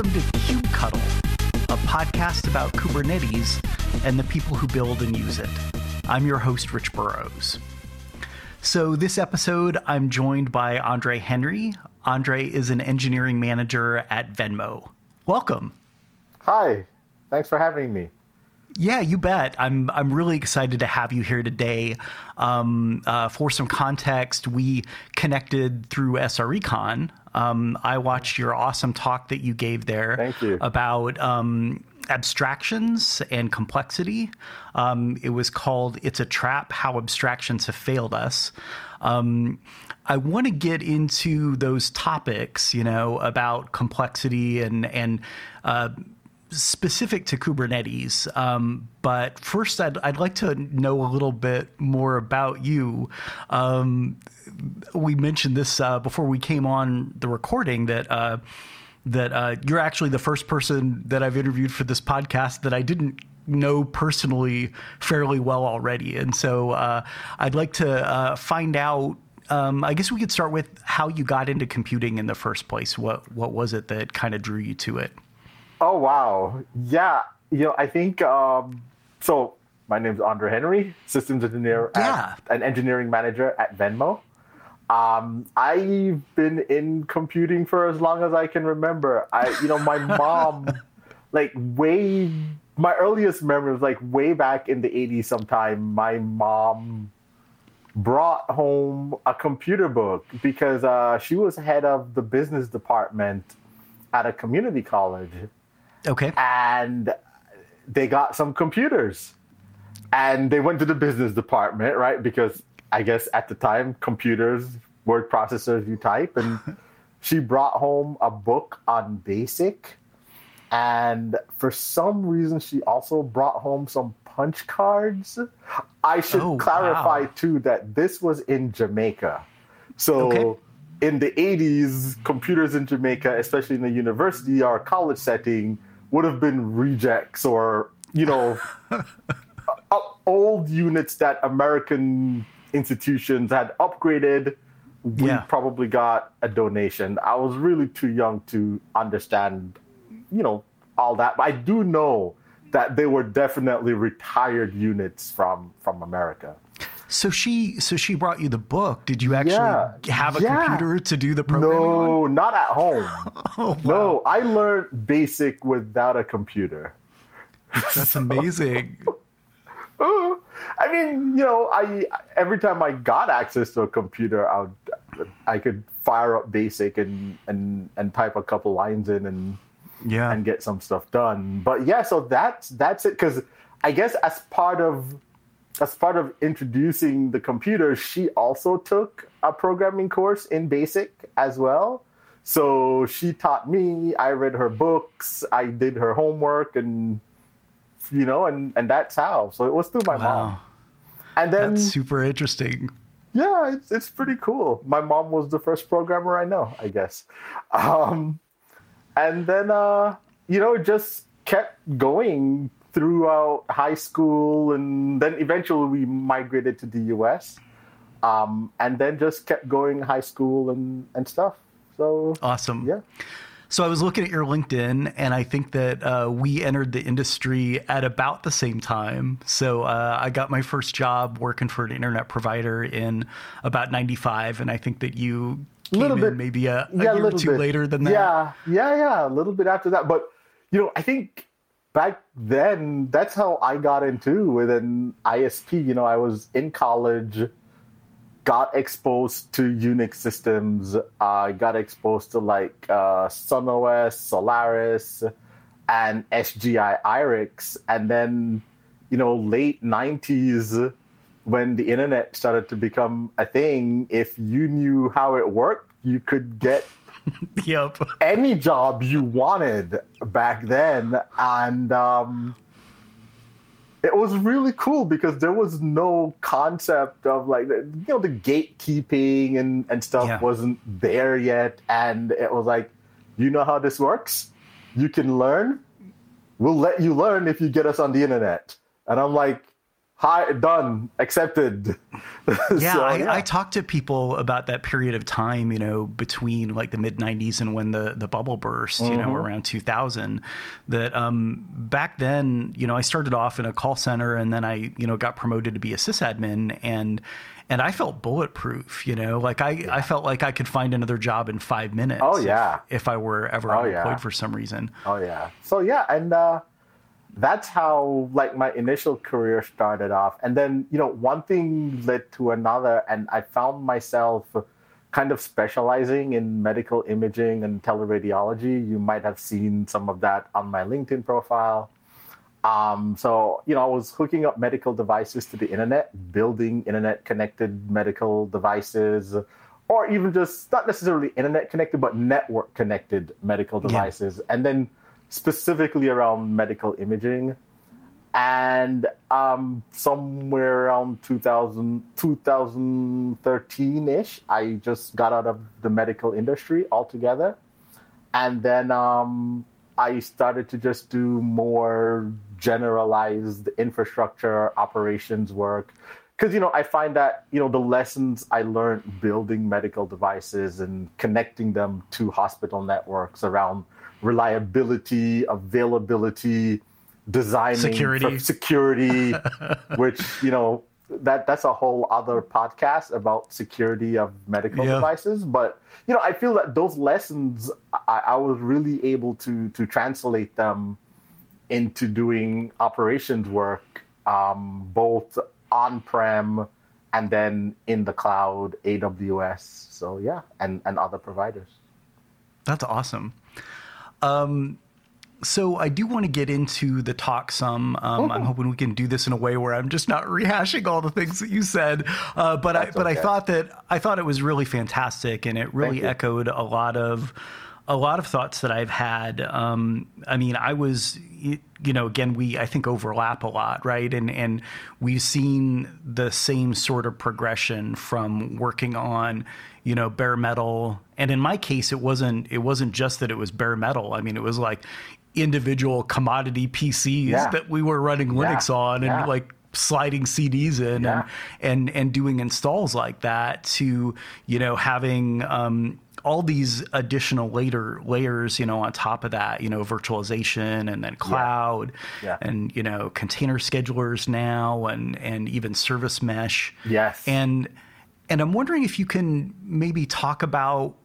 Welcome to Kube Cuddle, a podcast about Kubernetes and the people who build and use it. I'm your host, Rich Burroughs. So, this episode, I'm joined by Andre Henry. Andre is an engineering manager at Venmo. Welcome. Hi, thanks for having me. Yeah, you bet. I'm I'm really excited to have you here today. Um, uh, for some context, we connected through SRECon. Um, I watched your awesome talk that you gave there. Thank you. About um, abstractions and complexity. Um, it was called "It's a Trap: How Abstractions Have Failed Us." Um, I want to get into those topics, you know, about complexity and and uh, specific to Kubernetes. Um, but first, I'd, I'd like to know a little bit more about you. Um, we mentioned this uh, before we came on the recording that. Uh, that uh, you're actually the first person that I've interviewed for this podcast that I didn't know personally fairly well already. And so uh, I'd like to uh, find out. Um, I guess we could start with how you got into computing in the first place. What what was it that kind of drew you to it? Oh wow, yeah. You know, I think um, so. My name is Andre Henry, systems engineer yeah. at, and engineering manager at Venmo. Um, I've been in computing for as long as I can remember. I, you know, my mom, like way, my earliest memory was like way back in the '80s. Sometime my mom brought home a computer book because uh, she was head of the business department at a community college Okay. and they got some computers and they went to the business department right because i guess at the time computers word processors you type and she brought home a book on basic and for some reason she also brought home some punch cards i should Oh, clarify wow. too that this was in jamaica so Okay. in the 80s, computers in Jamaica, especially in the university or college setting, would have been rejects or, you know, old units that American institutions had upgraded. We Yeah. probably got a donation. I was really too young to understand, you know, all that. But I do know that they were definitely retired units from from America. So she so she brought you the book. Did you actually Yeah. have a Yeah. computer to do the programming on? No, not at home. Oh, wow. No, I learned basic without a computer. That's amazing. Uh, I mean, you know, I every time I got access to a computer, I would, I could fire up basic and and and type a couple lines in and Yeah. and get some stuff done. But yeah, so that's that's it. Because I guess as part of as part of introducing the computer, she also took a programming course in BASIC as well. So she taught me. I read her books. I did her homework, and you know, and and that's how. So it was through my mom. And then That's super interesting. yeah, it's it's pretty cool. My mom was the first programmer I know, I guess. Um, and then uh, you know, just kept going throughout high school, and then eventually we migrated to the U.S. Um, and then just kept going high school and and stuff. So Awesome. yeah, So I was looking at your LinkedIn, and I think that uh, we entered the industry at about the same time. So uh, I got my first job working for an internet provider in about '95, and I think that you came Little in bit- maybe a, a yeah, year or little two bit. later than that. Yeah, yeah, yeah, a little bit after that. But you know, I think back then that's how I got into with an ISP. You know, I was in college, got exposed to Unix systems. I got exposed to like uh, SunOS, Solaris, and SGI IRIX, and then you know, late '90s when the internet started to become a thing, if you knew how it worked, you could get Yep. any job you wanted back then. And um, it was really cool because there was no concept of like, you know, the gatekeeping and, and stuff Yeah. wasn't there yet. And it was like, you know how this works? You can learn. We'll let you learn if you get us on the internet. And I'm like, Hi, done, accepted. Yeah, so, I, yeah, I, talked to people about that period of time, you know, between like the mid '90s and when the the bubble burst, mm-hmm. you know, mm-hmm. around 2000. That um, back then, you know, I started off in a call center, and then I, you know, got promoted to be a sysadmin, and and I felt bulletproof, you know, like I, yeah. I felt like I could find another job in five minutes. Oh yeah, if, if I were ever oh, unemployed yeah. for some reason. Oh yeah. So yeah, and. uh that's how like my initial career started off. And then you know one thing led to another and i found myself kind of specializing in medical imaging and teleradiology. You might have seen some of that on my linkedin profile. Um, so you know i was hooking up medical devices to the internet building internet connected medical devices or even just not necessarily internet connected but network connected medical devices. Yeah. and then specifically around medical imaging. And um, somewhere around 2000, 2013 ish, I just got out of the medical industry altogether. And then um, I started to just do more generalized infrastructure operations work. Because, you know, I find that, you know, the lessons I learned building medical devices and connecting them to hospital networks around reliability, availability, designing security, security which you know that that's a whole other podcast about security of medical yeah. devices. But you know, I feel that those lessons I, I was really able to to translate them into doing operations work, um, both on prem and then in the cloud, AWS. So yeah, and and other providers. That's awesome. Um, so I do want to get into the talk some. Um, I'm hoping we can do this in a way where I'm just not rehashing all the things that you said. Uh, but That's I but okay. I thought that I thought it was really fantastic, and it really echoed a lot of a lot of thoughts that I've had. Um, I mean, I was, you know, again, we I think overlap a lot, right? And and we've seen the same sort of progression from working on, you know, bare metal. And in my case, it wasn't it wasn't just that it was bare metal. I mean, it was like individual commodity PCs yeah. that we were running Linux yeah. on, and yeah. like sliding CDs in and and and doing installs like that to you know having um, all these additional later layers, you know, on top of that, you know, virtualization and then cloud yeah. Yeah. and, you know, container schedulers now and, and even service mesh. Yes. And, and I'm wondering if you can maybe talk about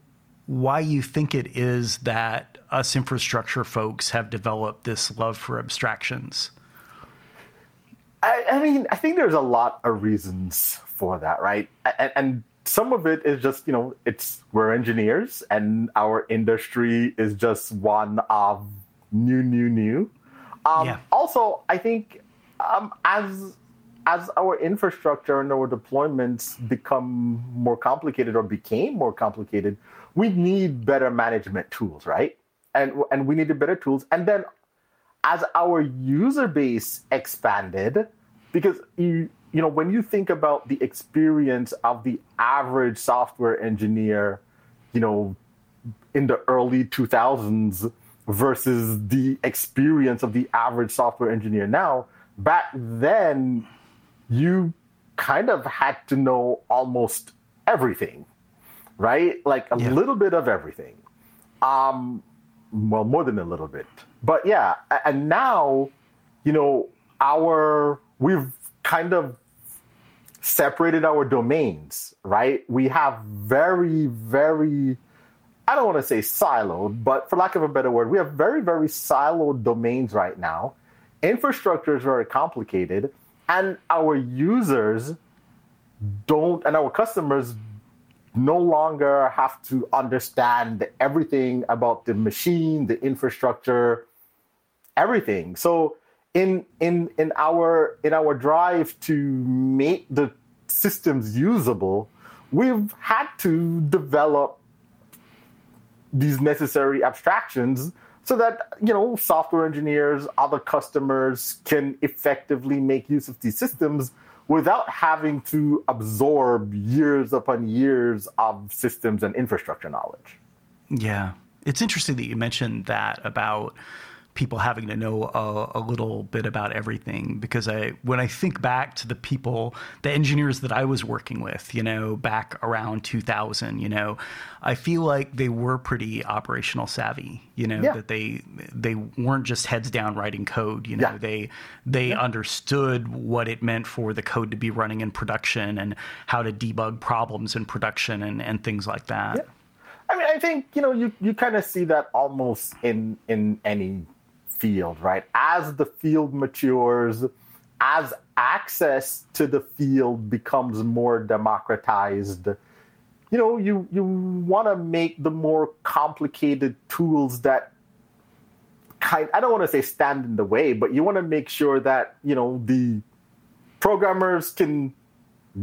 why you think it is that us infrastructure folks have developed this love for abstractions. I, I mean, I think there's a lot of reasons for that, right? And, and some of it is just you know it's we're engineers and our industry is just one of new new new. Um, yeah. also i think um, as as our infrastructure and our deployments become more complicated or became more complicated we need better management tools right? And and we needed better tools. And then as our user base expanded because you you know, when you think about the experience of the average software engineer, you know, in the early 2000s versus the experience of the average software engineer now, back then you kind of had to know almost everything, right? Like a yeah. little bit of everything. Um, well, more than a little bit. But yeah, and now, you know, our we've kind of separated our domains, right? We have very, very, I don't want to say siloed, but for lack of a better word, we have very, very siloed domains right now. Infrastructure is very complicated, and our users don't, and our customers no longer have to understand everything about the machine, the infrastructure, everything. So in in in our in our drive to make the systems usable, we've had to develop these necessary abstractions so that you know software engineers other customers can effectively make use of these systems without having to absorb years upon years of systems and infrastructure knowledge. Yeah. It's interesting that you mentioned that about people having to know a, a, little bit about everything because I when I think back to the people the engineers that I was working with you know back around 2000 you know I feel like they were pretty operational savvy you know yeah. that they they weren't just heads down writing code you know yeah. they they yeah. understood what it meant for the code to be running in production and how to debug problems in production and and things like that I mean, I think you know you, you kind of see that almost in in any field, right? As the field matures, as access to the field becomes more democratized, you know, you you want to make the more complicated tools that kind I don't want to say stand in the way, but you want to make sure that, you know, the programmers can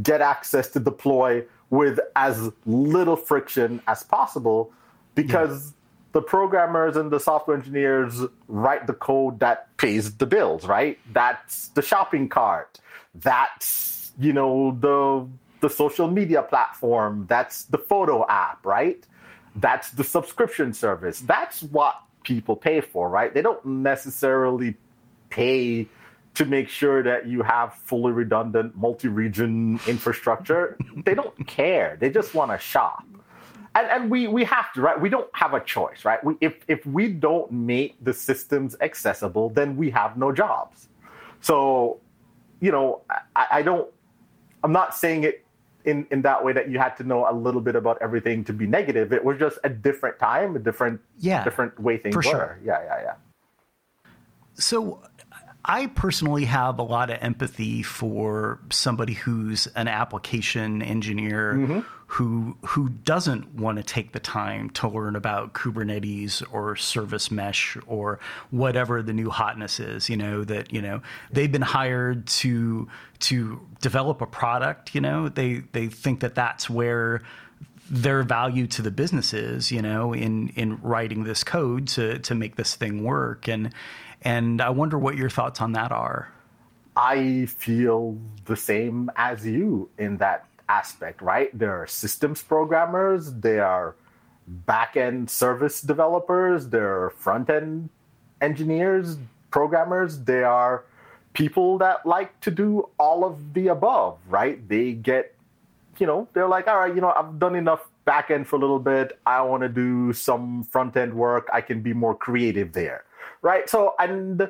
get access to deploy with as little friction as possible because the programmers and the software engineers write the code that pays the bills, right? That's the shopping cart. That's, you know, the the social media platform. That's the photo app, right? That's the subscription service. That's what people pay for, right? They don't necessarily pay to make sure that you have fully redundant multi-region infrastructure. they don't care. They just want to shop and, and we we have to right? We don't have a choice right? We, if if we don't make the systems accessible then we have no jobs. So you know I, I don't i'm not saying it in in that way that you had to know a little bit about everything to be negative. It was just a different time a different yeah. different way things were sure. yeah yeah yeah. So I personally have a lot of empathy for somebody who's an application engineer mm-hmm. Who who doesn't want to take the time to learn about Kubernetes or service mesh or whatever the new hotness is, you know, that, you know, they've been hired to to develop a product, you know, they they think that that's where their value to the business is, you know, in in writing this code to to make this thing work and and I wonder what your thoughts on that are. I feel the same as you in that aspect, right? There are systems programmers, they are back end service developers, there are front end engineers, programmers, they are people that like to do all of the above, right? They get, you know, they're like, all right, you know, I've done enough back end for a little bit. I want to do some front end work. I can be more creative there right? So and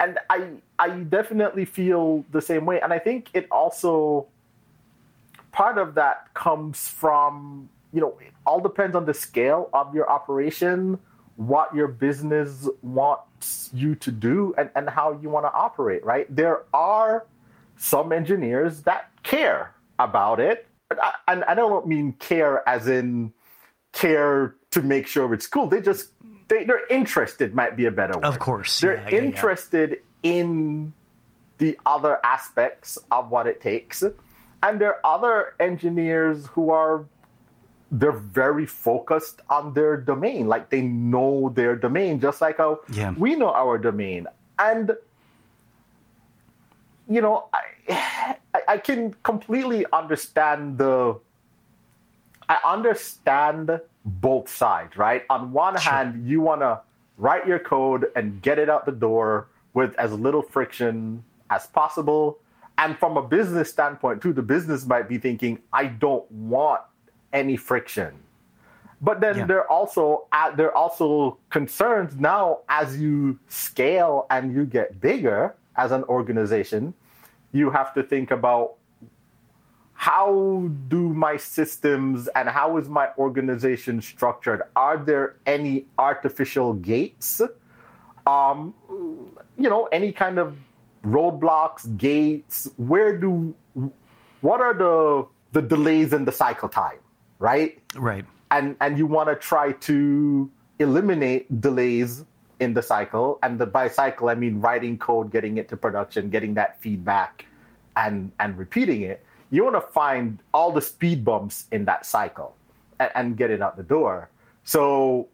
and I I definitely feel the same way, and I think it also part of that comes from you know it all depends on the scale of your operation, what your business wants you to do, and and how you want to operate. Right? There are some engineers that care about it, and I don't mean care as in care to make sure it's cool. They just they, are interested might be a better word. Of course. They're yeah, interested yeah. in the other aspects of what it takes. And there are other engineers who are they're very focused on their domain. Like they know their domain, just like how yeah. we know our domain. And you know, I, I can completely understand the I understand both sides, right? On one sure. hand, you want to write your code and get it out the door with as little friction as possible. And from a business standpoint, too, the business might be thinking, I don't want any friction. But then yeah. there also uh, there are also concerns now as you scale and you get bigger as an organization, you have to think about how do my systems and how is my organization structured? Are there any artificial gates? Um, you know, any kind of roadblocks, gates? Where do what are the the delays in the cycle time, right? Right. And and you want to try to eliminate delays in the cycle. And the, by cycle, I mean writing code, getting it to production, getting that feedback, and and repeating it you want to find all the speed bumps in that cycle and, and get it out the door. So,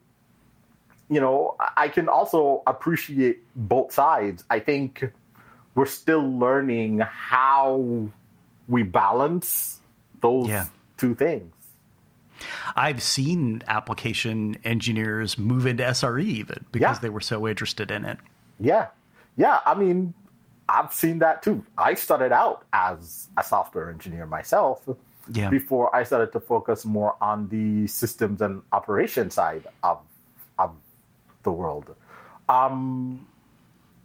you know, I can also appreciate both sides. I think we're still learning how we balance those yeah. two things. I've seen application engineers move into SRE even because Yeah. they were so interested in it. Yeah. Yeah. I mean, I've seen that too. I started out as a software engineer myself Yeah. before I started to focus more on the systems and operation side of, of the world. Um,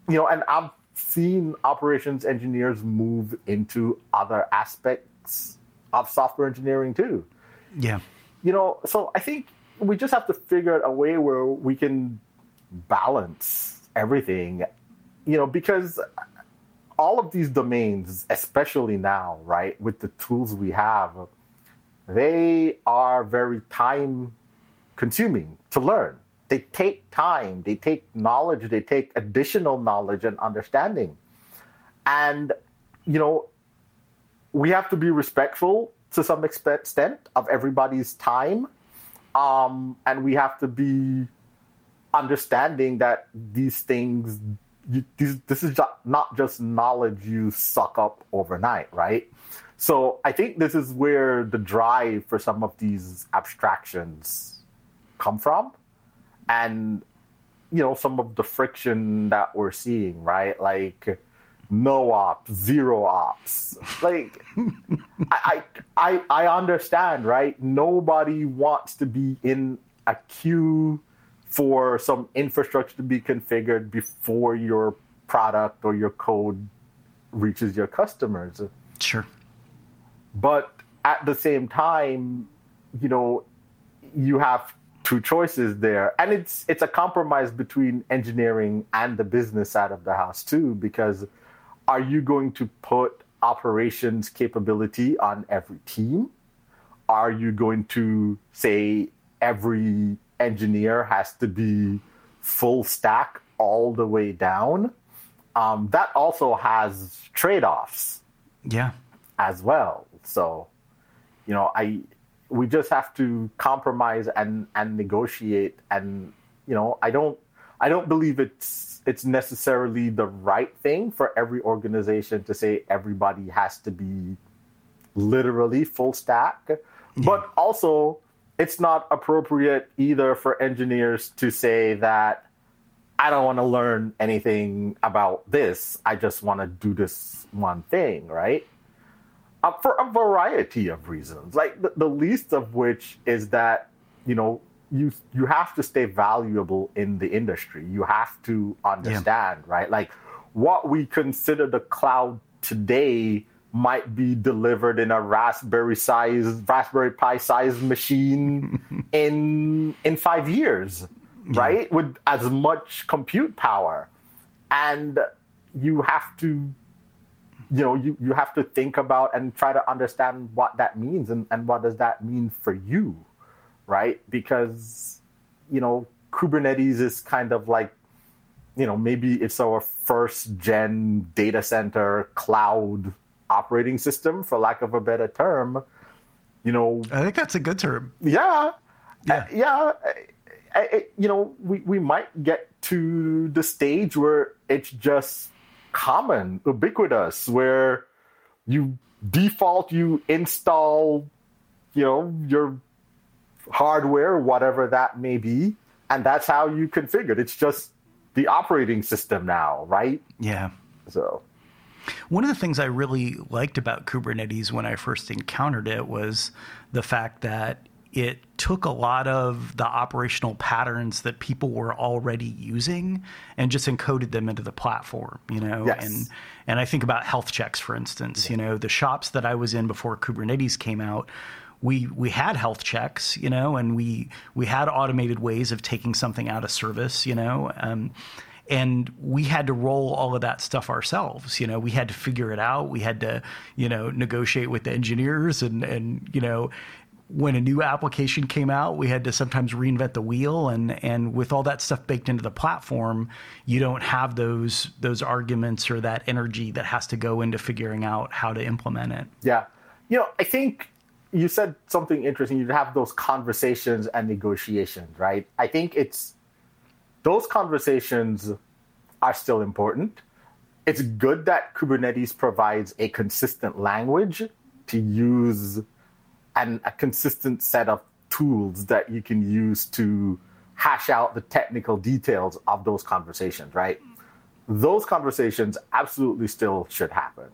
you know, and I've seen operations engineers move into other aspects of software engineering too Yeah. you know, so I think we just have to figure out a way where we can balance everything, you know, because all of these domains, especially now, right, with the tools we have, they are very time consuming to learn. They take time, they take knowledge, they take additional knowledge and understanding. And, you know, we have to be respectful to some extent of everybody's time. Um, and we have to be understanding that these things, these, this is not just knowledge you suck up overnight, right? So I think this is where the drive for some of these abstractions come from. And, you know, some of the friction that we're seeing, right? Like, no ops, zero ops. Like, I, I, I understand, right? Nobody wants to be in a queue for some infrastructure to be configured before your product or your code reaches your customers. Sure. But at the same time, you know, you have two choices there. And it's it's a compromise between engineering and the business side of the house too, because are you going to put operations capability on every team? Are you going to say every engineer has to be full stack all the way down? Um, that also has trade offs Yeah. as well. So, you know, I we just have to compromise and and negotiate and you know, I don't I don't believe it's it's necessarily the right thing for every organization to say everybody has to be literally full stack. But also it's not appropriate either for engineers to say that I don't want to learn anything about this. I just want to do this one thing, right? Uh, for a variety of reasons, like the, the least of which is that you know you you have to stay valuable in the industry. You have to understand, right? Like what we consider the cloud today might be delivered in a raspberry size raspberry pi size machine in in 5 years right? With as much compute power. And you have to you know you, you have to think about and try to understand what that means and, and what does that mean for you right because you know kubernetes is kind of like you know maybe it's our first gen data center cloud operating system for lack of a better term you know I think that's a good term. yeah Yeah. Uh, yeah I, I, you know we, we might get to the stage where it's just common ubiquitous where you default you install you know your hardware whatever that may be and that's how you configure it. It's just the operating system now right? Yeah. so. One of the things I really liked about Kubernetes when I first encountered it was the fact that it took a lot of the operational patterns that people were already using and just encoded them into the platform, you know. Yes. And and I think about health checks, for instance. You know, the shops that I was in before Kubernetes came out, we we had health checks, you know, and we we had automated ways of taking something out of service, you know. Um, and we had to roll all of that stuff ourselves you know we had to figure it out we had to you know negotiate with the engineers and and you know when a new application came out we had to sometimes reinvent the wheel and and with all that stuff baked into the platform you don't have those those arguments or that energy that has to go into figuring out how to implement it Yeah. You know, I think you said something interesting. You'd have those conversations and negotiations, right? I think it's those conversations are still important. It's good that Kubernetes provides a consistent language to use and a consistent set of tools that you can use to hash out the technical details of those conversations, right? Those conversations absolutely still should happen.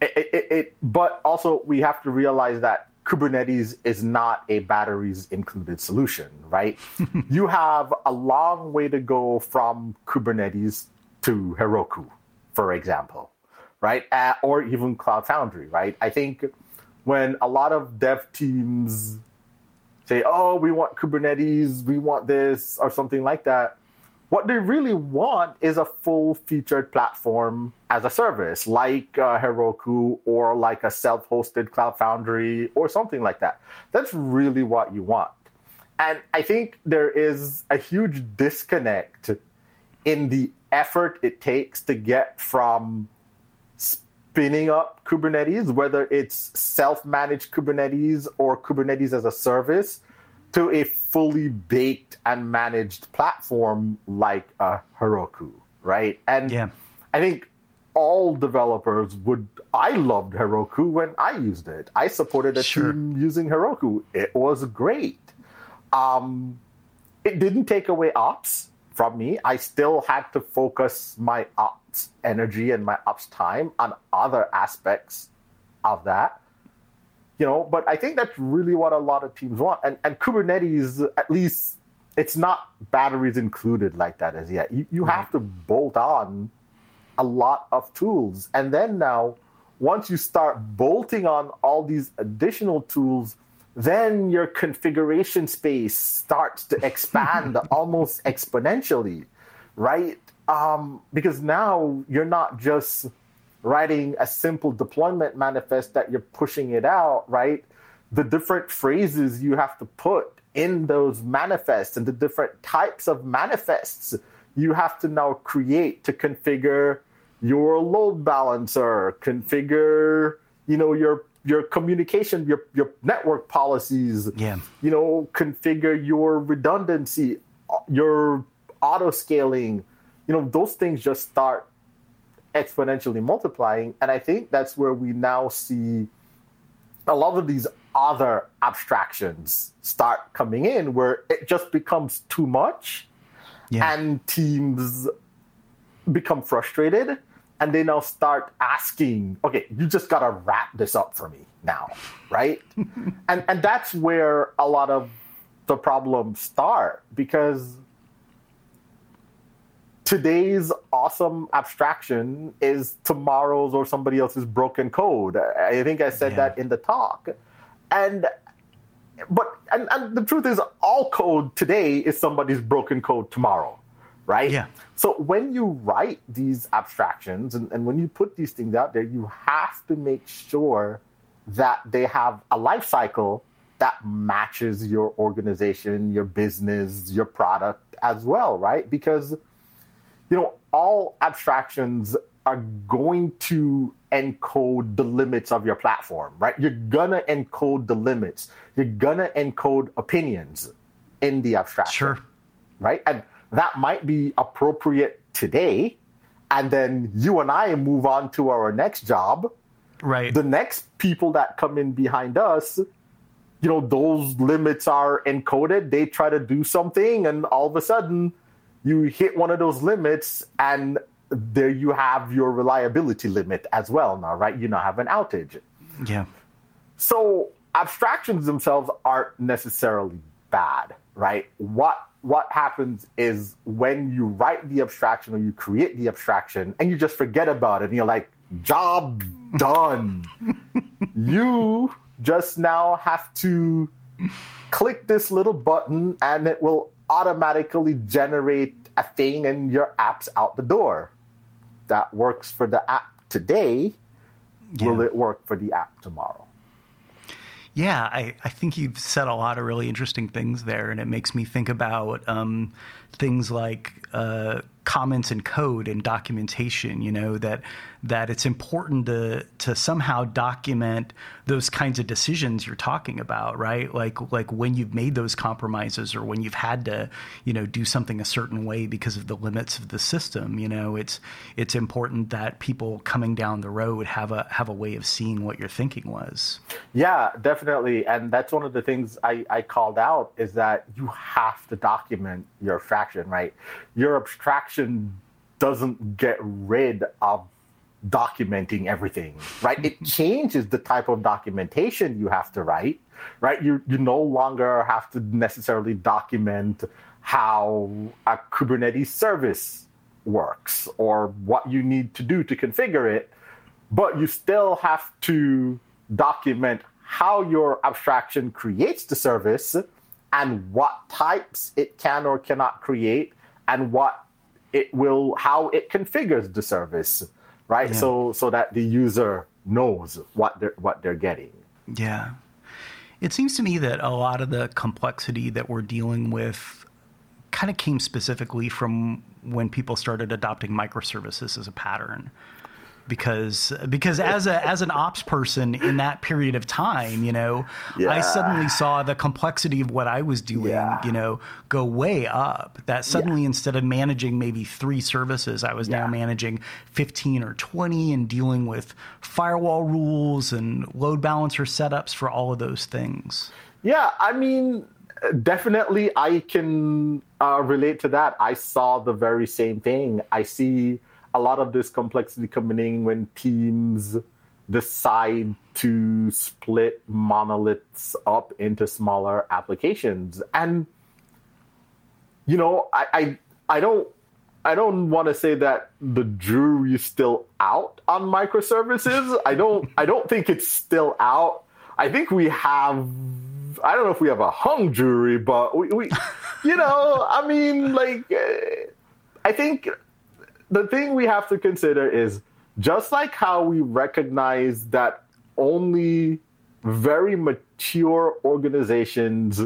It, it, it, but also, we have to realize that Kubernetes is not a batteries included solution, right? you have a long way to go from Kubernetes to Heroku, for example, right? Uh, or even Cloud Foundry, right? I think when a lot of dev teams say, oh, we want Kubernetes, we want this, or something like that, what they really want is a full featured platform as a service, like uh, Heroku or like a self hosted Cloud Foundry or something like that. That's really what you want. And I think there is a huge disconnect in the effort it takes to get from spinning up Kubernetes, whether it's self managed Kubernetes or Kubernetes as a service, to a fully baked and managed platform like a Heroku, right? And yeah. I think all developers would. I loved Heroku when I used it. I supported a sure. team using Heroku. It was great. Um, it didn't take away ops from me. I still had to focus my ops energy and my ops time on other aspects of that you know but i think that's really what a lot of teams want. And, and kubernetes at least it's not batteries included like that as yet. You, you right. have to bolt on a lot of tools. And then now once you start bolting on all these additional tools then your configuration space starts to expand almost exponentially right um, because now you're not just writing a simple deployment manifest that you're pushing it out, right? The different phrases you have to put in those manifests and the different types of manifests you have to now create to configure your load balancer, configure, you know, your your communication, your your network policies, yeah. you know, configure your redundancy, your auto scaling, you know, those things just start exponentially multiplying. And I think that's where we now see a lot of these other abstractions start coming in where it just becomes too much yeah. and teams become frustrated and they now start asking okay you just got to wrap this up for me now right and and that's where a lot of the problems start because today's awesome abstraction is tomorrow's or somebody else's broken code. I think I said yeah. that in the talk. And but and, and the truth is all code today is somebody's broken code tomorrow. Right? Yeah. So when you write these abstractions and, and when you put these things out there, you have to make sure that they have a life cycle that matches your organization, your business, your product as well, right? Because you know, all abstractions are going to encode the limits of your platform, right? You're gonna encode the limits. You're gonna encode opinions in the abstraction. Sure. Right? And that might be appropriate today. And then you and I move on to our next job. Right. The next people that come in behind us, you know, those limits are encoded. They try to do something, and all of a sudden, you hit one of those limits and there you have your reliability limit as well now, right? You now have an outage. Yeah. So abstractions themselves aren't necessarily bad, right? What what happens is when you write the abstraction or you create the abstraction and you just forget about it and you're like, job done. you just now have to click this little button and it will automatically generate a thing and your app's out the door. That works for the app today. Yeah. Will it work for the app tomorrow? Yeah, I, I think you've said a lot of really interesting things there, and it makes me think about um, things like uh, comments and code and documentation you know that that it's important to to somehow document those kinds of decisions you're talking about right? Like like when you've made those compromises or when you've had to you know do something a certain way because of the limits of the system you know it's it's important that people coming down the road have a have a way of seeing what your thinking was. Yeah definitely. And that's one of the things i i called out is that you have to document your abstraction right your abstraction doesn't get rid of documenting everything, right? it changes the type of documentation you have to write, right? You you no longer have to necessarily document how a Kubernetes service works or what you need to do to configure it, but you still have to document how your abstraction creates the service and what types it can or cannot create and what it will how it configures the service right? Yeah. So so that the user knows what they're what they're getting. Yeah. It seems to me that a lot of the complexity that we're dealing with kind of came specifically from when people started adopting microservices as a pattern because because as a as an ops person in that period of time, you know, yeah. I suddenly saw the complexity of what I was doing, yeah. you know, go way up. That suddenly yeah. instead of managing maybe three services, I was now managing 15 or 20 and dealing with firewall rules and load balancer setups for all of those things. Yeah, I mean, definitely I can uh, relate to that. I saw the very same thing. I see a lot of this complexity coming in when teams decide to split monoliths up into smaller applications. And you know, I I, I don't I don't want to say that the jury is still out on microservices. I don't I don't think it's still out. I think we have I don't know if we have a hung jury, but we, we you know, I mean like uh, I think the thing we have to consider is just like how we recognize that only very mature organizations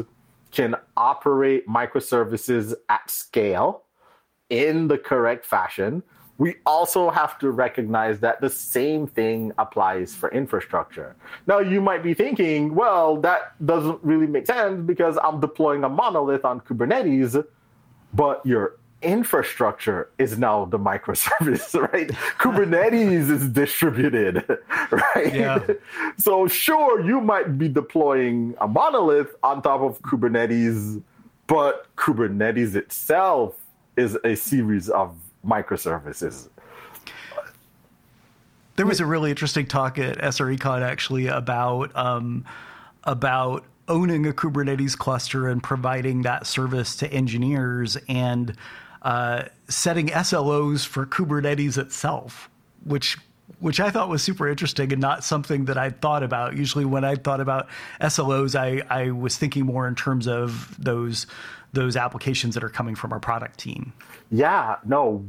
can operate microservices at scale in the correct fashion, we also have to recognize that the same thing applies for infrastructure. Now, you might be thinking, well, that doesn't really make sense because I'm deploying a monolith on Kubernetes, but your infrastructure is now the microservice, right? Kubernetes is distributed, right? Yeah. So sure, you might be deploying a monolith on top of Kubernetes, but Kubernetes itself is a series of microservices. There was a really interesting talk at SRECon actually about um, about owning a Kubernetes cluster and providing that service to engineers and uh, setting SLOs for Kubernetes itself, which which I thought was super interesting and not something that I'd thought about. Usually, when I thought about SLOs, I, I was thinking more in terms of those those applications that are coming from our product team. Yeah, no,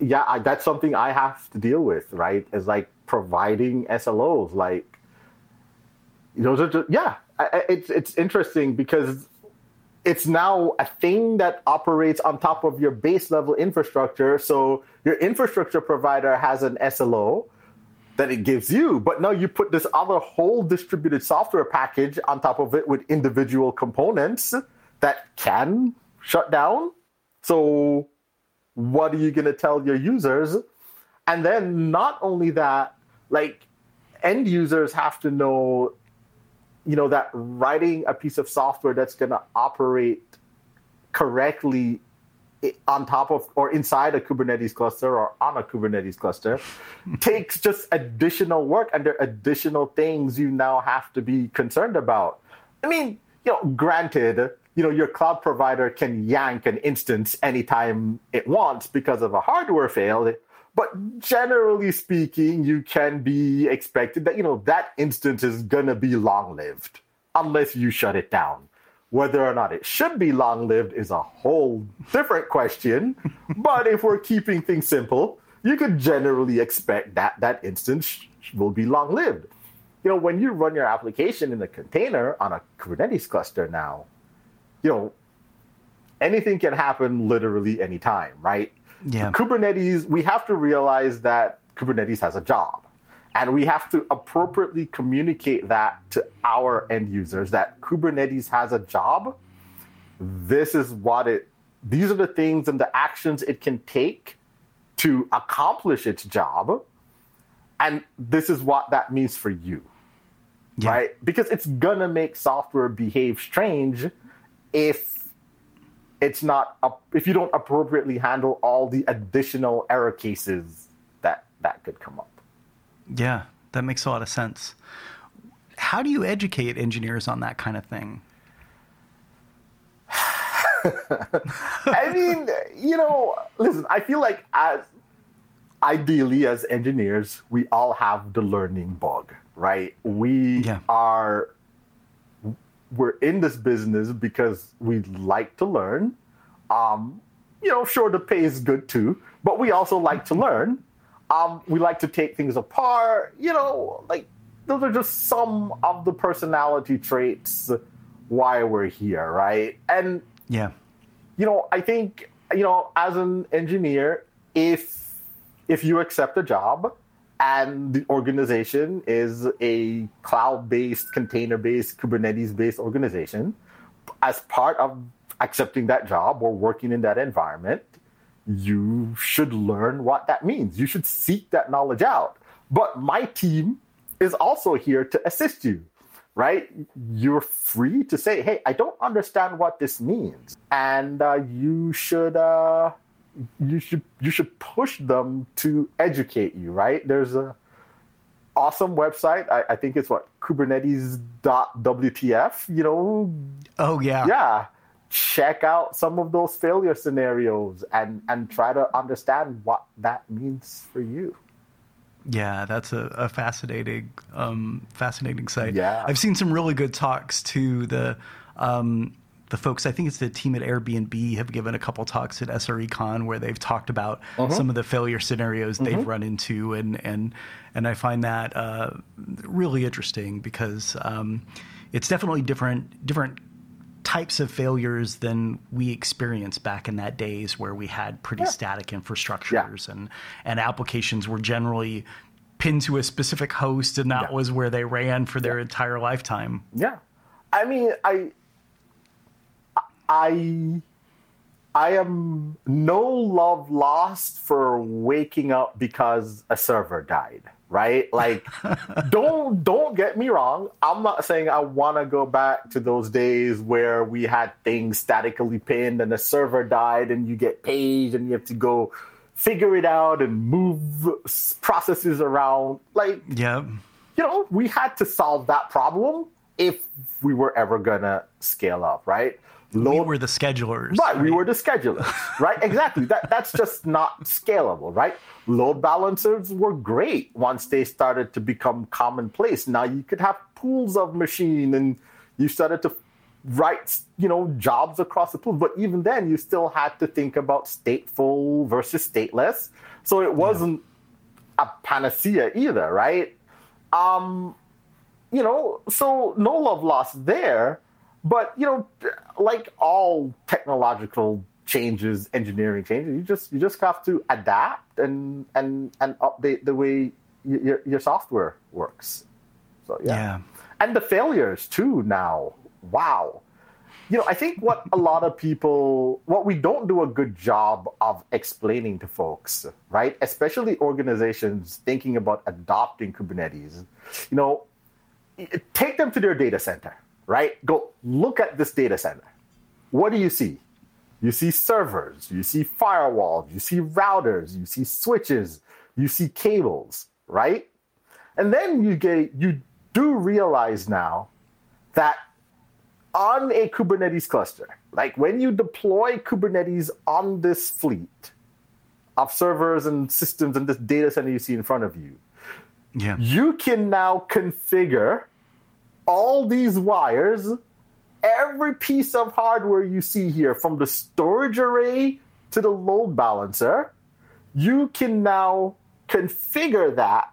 yeah, I, that's something I have to deal with. Right, is like providing SLOs, like you know, just, yeah, I, it's it's interesting because it's now a thing that operates on top of your base level infrastructure. So your infrastructure provider has an SLO that it gives you, but now you put this other whole distributed software package on top of it with individual components that can shut down. So what are you going to tell your users? And then not only that, like end users have to know you know that writing a piece of software that's going to operate correctly on top of or inside a Kubernetes cluster or on a Kubernetes cluster takes just additional work and there are additional things you now have to be concerned about. I mean, you know, granted, you know, your cloud provider can yank an instance anytime it wants because of a hardware fail. But generally speaking, you can be expected that, you know, that instance is going to be long lived unless you shut it down. Whether or not it should be long lived is a whole different question. but if we're keeping things simple, you could generally expect that that instance will be long lived. You know, when you run your application in a container on a Kubernetes cluster now, you know, anything can happen literally anytime, right? Yeah. Kubernetes, we have to realize that Kubernetes has a job. And we have to appropriately communicate that to our end users that Kubernetes has a job. This is what it, these are the things and the actions it can take to accomplish its job. And this is what that means for you. Yeah. Right? Because it's gonna make software behave strange if it's not if you don't appropriately handle all the additional error cases that that could come up. Yeah, that makes a lot of sense. How do you educate engineers on that kind of thing? I mean, you know, listen, I feel like as ideally as engineers, we all have the learning bug, right? We Yeah. are we're in this business because we like to learn. Um, you know, sure the pay is good too, but we also like to learn. Um, we like to take things apart, you know, like those are just some of the personality traits why we're here, right? And Yeah. you know, I think you know, as an engineer, if if you accept a job and the organization is a cloud-based, container-based, Kubernetes-based organization, as part of accepting that job or working in that environment, you should learn what that means. You should seek that knowledge out. But my team is also here to assist you, right? You're free to say, hey, I don't understand what this means. And uh, you should. Uh, you should you should push them to educate you, right? There's a awesome website. I, I think it's what Kubernetes.wtf. You know, Oh yeah. yeah check out some of those failure scenarios and and try to understand what that means for you Yeah, that's a, a fascinating, um, fascinating site. Yeah. I've seen some really good talks to the um, the folks. I think it's the team at Airbnb have given a couple talks at SRECon where they've talked about some of the failure scenarios they've run into, and and and I find that uh, really interesting because um, it's definitely different different types of failures than we experienced back in that days where we had pretty static infrastructures and and applications were generally pinned to a specific host and that Yeah. was where they ran for their entire lifetime. yeah i mean i i i am no love lost for waking up because a server died right like don't don't get me wrong i'm not saying i want to go back to those days where we had things statically pinned and the server died and you get paged and you have to go figure it out and move processes around like Yeah. you know, we had to solve that problem if we were ever gonna scale up, right? We were the schedulers. right, we were the schedulers, right? Exactly. That that's just not scalable, right? Load balancers were great once they started to become commonplace. Now you could have pools of machine, and you started to write, you know, jobs across the pool. But even then, you still had to think about stateful versus stateless. So it wasn't a panacea either, right? Um, you know, so no love lost there. But you know, like all technological changes, engineering changes, you just you just have to adapt and and and update the way your your software works. So yeah. Yeah. and the failures too. Now, wow. You know, I think what a lot of people, what we don't do a good job of explaining to folks, right? Especially organizations thinking about adopting Kubernetes. You know, take them to their data center, right? Go look at this data center. What do you see? You see servers, you see firewalls, you see routers, you see switches, you see cables, right? And then you get you do realize now that on a Kubernetes cluster, like when you deploy Kubernetes on this fleet of servers and systems and this data center you see in front of you, Yeah. you can now configure all these wires, every piece of hardware you see here, from the storage array to the load balancer, you can now configure that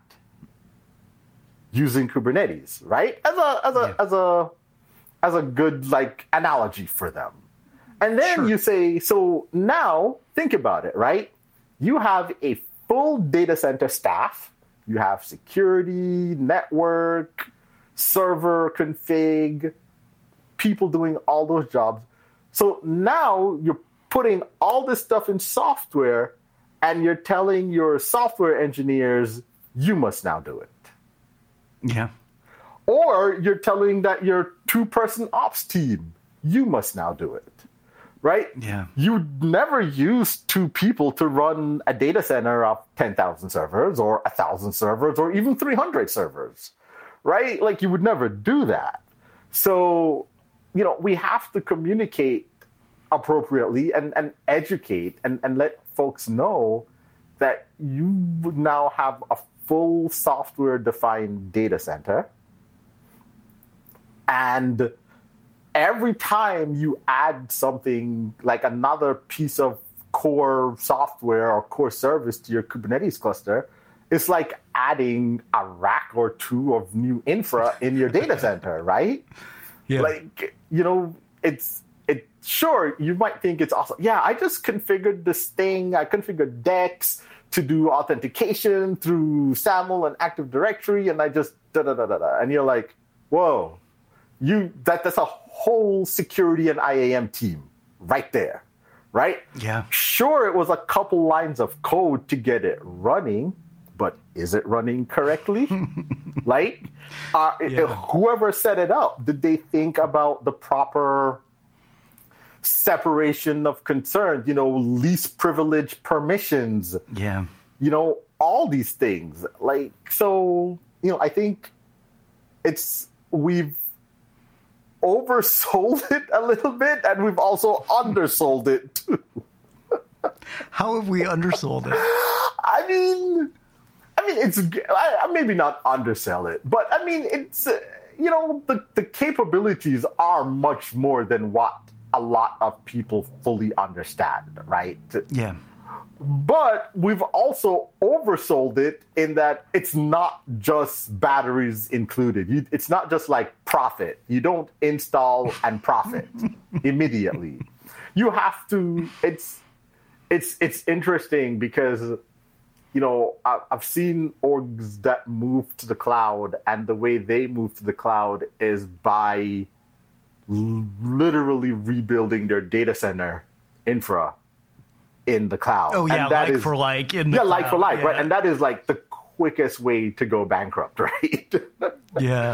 using Kubernetes, right? As a as a as a as a good like analogy for them. And then Sure. you say, so now think about it, right? you have a full data center staff. You have security, network, server config, people doing all those jobs. So now you're putting all this stuff in software and you're telling your software engineers, you must now do it. Yeah. Or you're telling that your two person ops team, you must now do it. Right? Yeah. You never use two people to run a data center of 10,000 servers or 1,000 servers or even 300 servers. Right? Like you would never do that. So, you know, we have to communicate appropriately and, and educate and, and let folks know that you now have a full software defined data center. And every time you add something like another piece of core software or core service to your Kubernetes cluster, it's like adding a rack or two of new infra in your data center, right? Yeah. Like, you know, it's it sure you might think it's awesome. Yeah, I just configured this thing, I configured Dex to do authentication through SAML and Active Directory, and I just da da da da da. And you're like, whoa, you that that's a whole security and IAM team right there, right? Yeah. Sure, it was a couple lines of code to get it running, but is it running correctly? like, uh, Yeah. whoever set it up, did they think about the proper separation of concerns? You know, least privilege permissions Yeah. you know, all these things. Like, so, you know, I think it's, we've oversold it a little bit and we've also undersold it too. How have we undersold it? I mean, mean, it's, I, I maybe not undersell it, but I mean, it's, uh, you know, the, the capabilities are much more than what a lot of people fully understand, right? Yeah. But we've also oversold it in that it's not just batteries included. You, it's not just like profit. You don't install and profit immediately. You have to. It's it's it's interesting because you know I, I've seen orgs that move to the cloud, and the way they move to the cloud is by l- literally rebuilding their data center infra in the cloud. Oh yeah, And that like is- for like in the yeah, like for cloud. like, right? And that is like the quickest way to go bankrupt, right? yeah.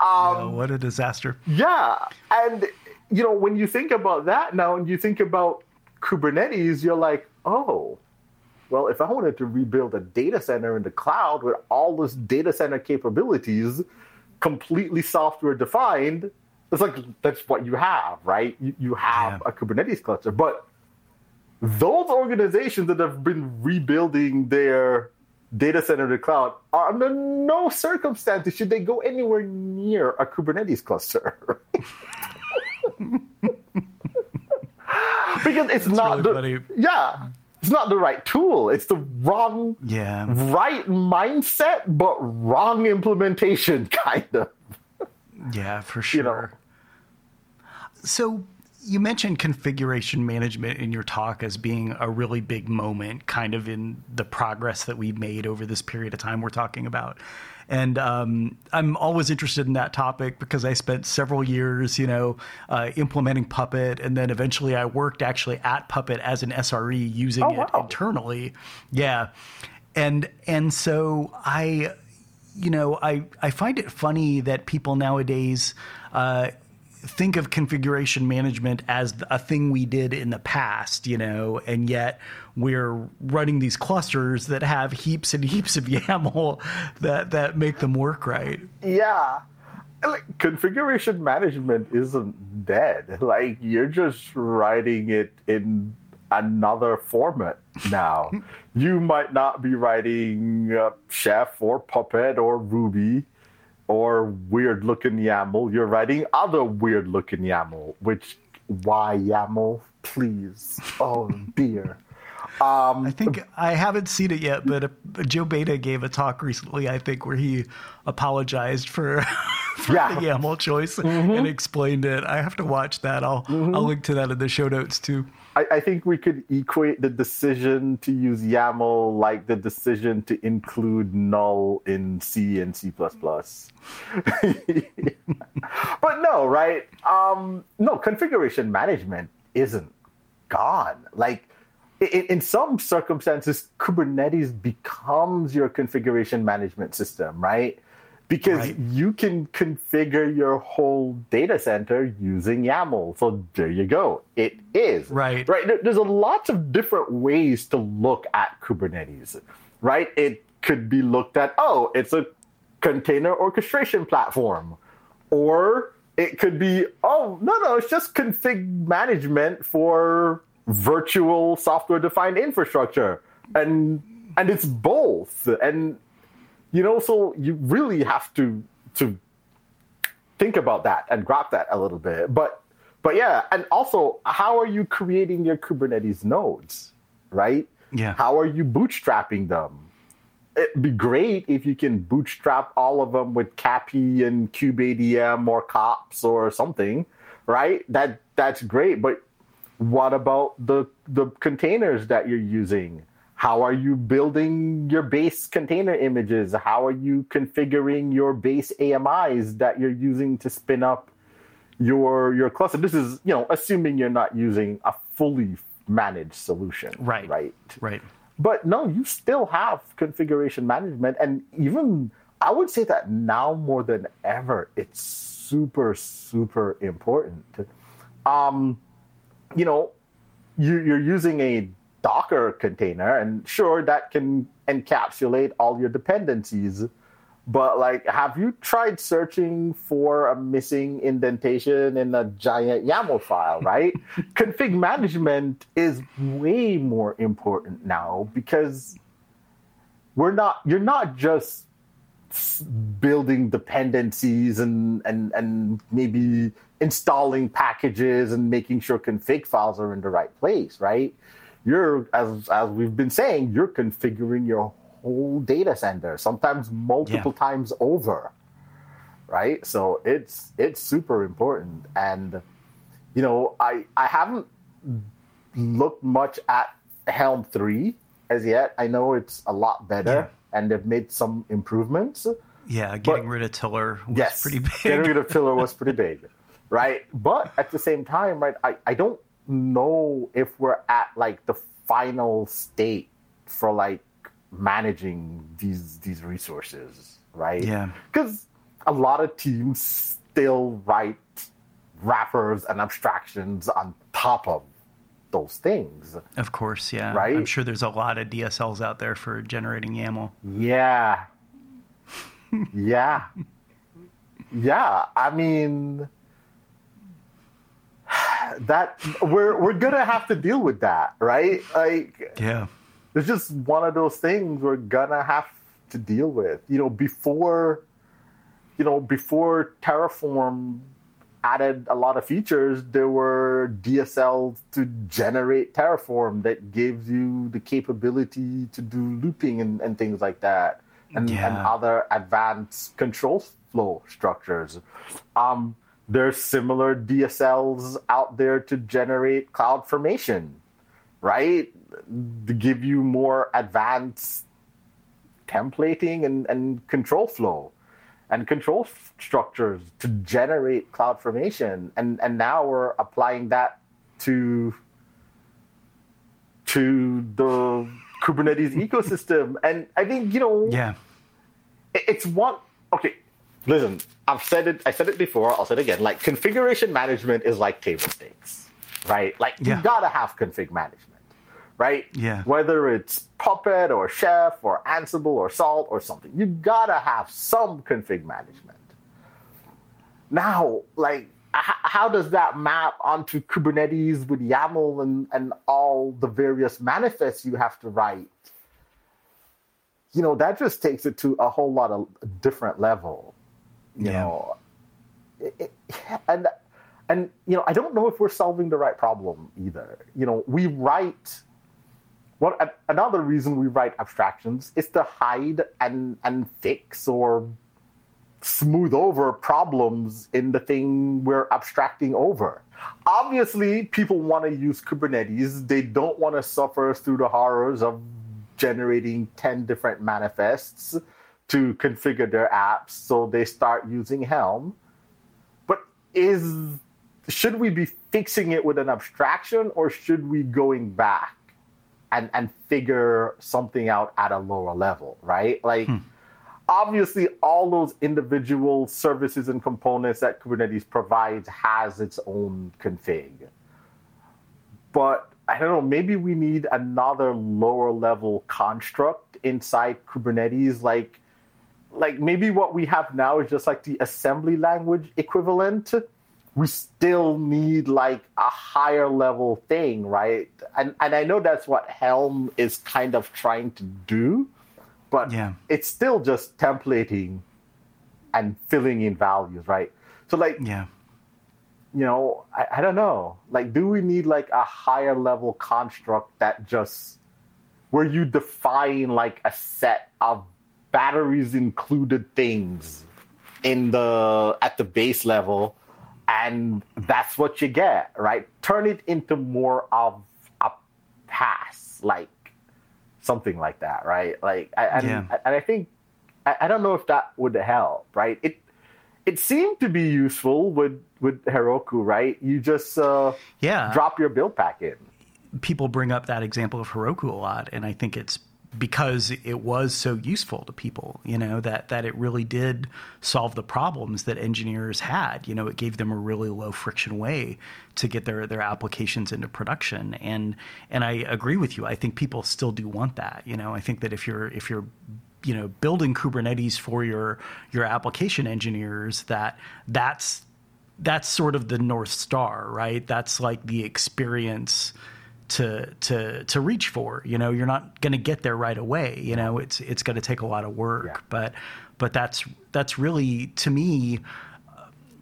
Um, Yeah, what a disaster. yeah, and you know when you think about that now, and you think about Kubernetes, you're like, oh, well, if I wanted to rebuild a data center in the cloud with all this data center capabilities, completely software defined, it's like that's what you have, right? You, you have Yeah. a Kubernetes cluster, but those organizations that have been rebuilding their data center in the cloud are under no circumstances should they go anywhere near a Kubernetes cluster. because it's not really the yeah, it's not the right tool. It's the wrong Yeah. right mindset but wrong implementation kind of. Yeah, for You know. sure. So you mentioned configuration management in your talk as being a really big moment, kind of in the progress that we've made over this period of time we're talking about. And um, I'm always interested in that topic because I spent several years, you know, uh, implementing Puppet, and then eventually I worked actually at Puppet as an SRE using Oh, it wow. internally. Yeah, and and so I you know, I, I find it funny that people nowadays uh, think of configuration management as a thing we did in the past, you know, and yet we're running these clusters that have heaps and heaps of YAML that, that make them work right. Yeah. Like configuration management isn't dead. Like you're just writing it in another format now. you might not be writing uh, Chef or Puppet or Ruby or weird looking YAML. You're writing other weird looking YAML, which why YAML? Please. Oh dear. Um, I think I haven't seen it yet, but uh Joe Beda gave a talk recently, I think, where he apologized for for Yeah. the YAML choice and explained it. I have to watch that. I'll I'll link to that in the show notes too. I, I think we could equate the decision to use YAML like the decision to include null in C and C++. but no, right? Um, no, configuration management isn't gone. Like in, in some circumstances, Kubernetes becomes your configuration management system, right? Because Right. you can configure your whole data center using YAML. So there you go. It is. Right. Right. There's a lots of different ways to look at Kubernetes, right? It could be looked at, oh, it's a container orchestration platform. Or it could be, oh, no, no, it's just config management for virtual software defined infrastructure. And and it's both. And you know, so you really have to to think about that and grok that a little bit. But but yeah, and also how are you creating your Kubernetes nodes, right? Yeah. How are you bootstrapping them? It'd be great if you can bootstrap all of them with CAPI and KubeADM or kops or something, right? That that's great. But what about the the containers that you're using? How are you building your base container images? How are you configuring your base AMIs that you're using to spin up your your cluster? This is, you know, assuming you're not using a fully managed solution. Right. Right. Right. But no, you still have configuration management. And even I would say that now more than ever, it's super, super important. Um, you know, you, you're using a Docker container, and sure, that can encapsulate all your dependencies. But like, have you tried searching for a missing indentation in a giant YAML file, right? Config management is way more important now because we're not you're not just building dependencies and and and maybe installing packages and making sure config files are in the right place, right? You're as as we've been saying, you're configuring your whole data center, sometimes multiple times over. Right? So it's it's super important. And you know, I I haven't looked much at Helm 3 as yet. I know it's a lot better and they've made some improvements. Yeah, getting rid of Tiller was yes, pretty big. Getting rid of Tiller was pretty big, right? But at the same time, right, I, I don't know if we're at like the final state for like managing these these resources, right? Yeah. because a lot of teams still write wrappers and abstractions on top of those things. Of course, yeah. Right? I'm sure there's a lot of DSLs out there for generating YAML. Yeah. yeah. Yeah. I mean that we're we're gonna have to deal with that, right? Like Yeah. it's just one of those things we're gonna have to deal with. You know, before you know, before Terraform added a lot of features, there were DSLs to generate Terraform that gives you the capability to do looping and, and things like that. And, and other advanced control flow structures. Um, there's similar DSLs out there to generate CloudFormation, right? To give you more advanced templating and, and control flow and control f- structures to generate CloudFormation. And and now we're applying that to to the Kubernetes ecosystem. And I think, you know, Yeah. it- it's one okay listen i've said it i said it before i'll say it again. Like configuration management is like table stakes right? Like Yeah. you gotta have config management right? Yeah. whether it's puppet or chef or ansible or salt or something you gotta have some config management. Now like how does that map onto kubernetes with yaml and, and all the various manifests you have to write? You know that just takes it to a whole lot of different level you Yeah. know It- it- and and you know i don't know if we're solving the right problem either you know we write what a- another reason we write abstractions is to hide and and fix or smooth over problems in the thing we're abstracting over. Obviously, people want to use Kubernetes. They don't want to suffer through the horrors of generating 10 different manifests to configure their apps, so they start using Helm. But is should we be fixing it with an abstraction or should we going back and and figure something out at a lower level, right? Like hmm. obviously all those individual services and components that Kubernetes provides has its own config. But I don't know, maybe we need another lower level construct inside Kubernetes like like maybe what we have now is just like the assembly language equivalent we still need like a higher level thing, right? And and I know that's what Helm is kind of trying to do, but yeah. it's still just templating and filling in values, right? So like yeah. You know, I, I don't know. Like, do we need like a higher level construct that just where you define like a set of batteries included things in the at the base level and that's what you get, right? Turn it into more of a PaaS, like something like that, right? Like, and, yeah. and I think I, don't know if that would help, right? It it seemed to be useful with with Heroku, right? You just uh, yeah drop your build pack in. People bring up that example of Heroku a lot, and I think it's because it was so useful to people, you know, that that it really did solve the problems that engineers had. You know, it gave them a really low friction way to get their their applications into production. And and I agree with you. I think people still do want that. You know, I think that if you're if you're you know building Kubernetes for your your application engineers, that that's that's sort of the north star, right? That's like the experience to to to reach for. You know, you're not going to get there right away. You know, it's it's going to take a lot of work. Yeah. But but that's that's really to me.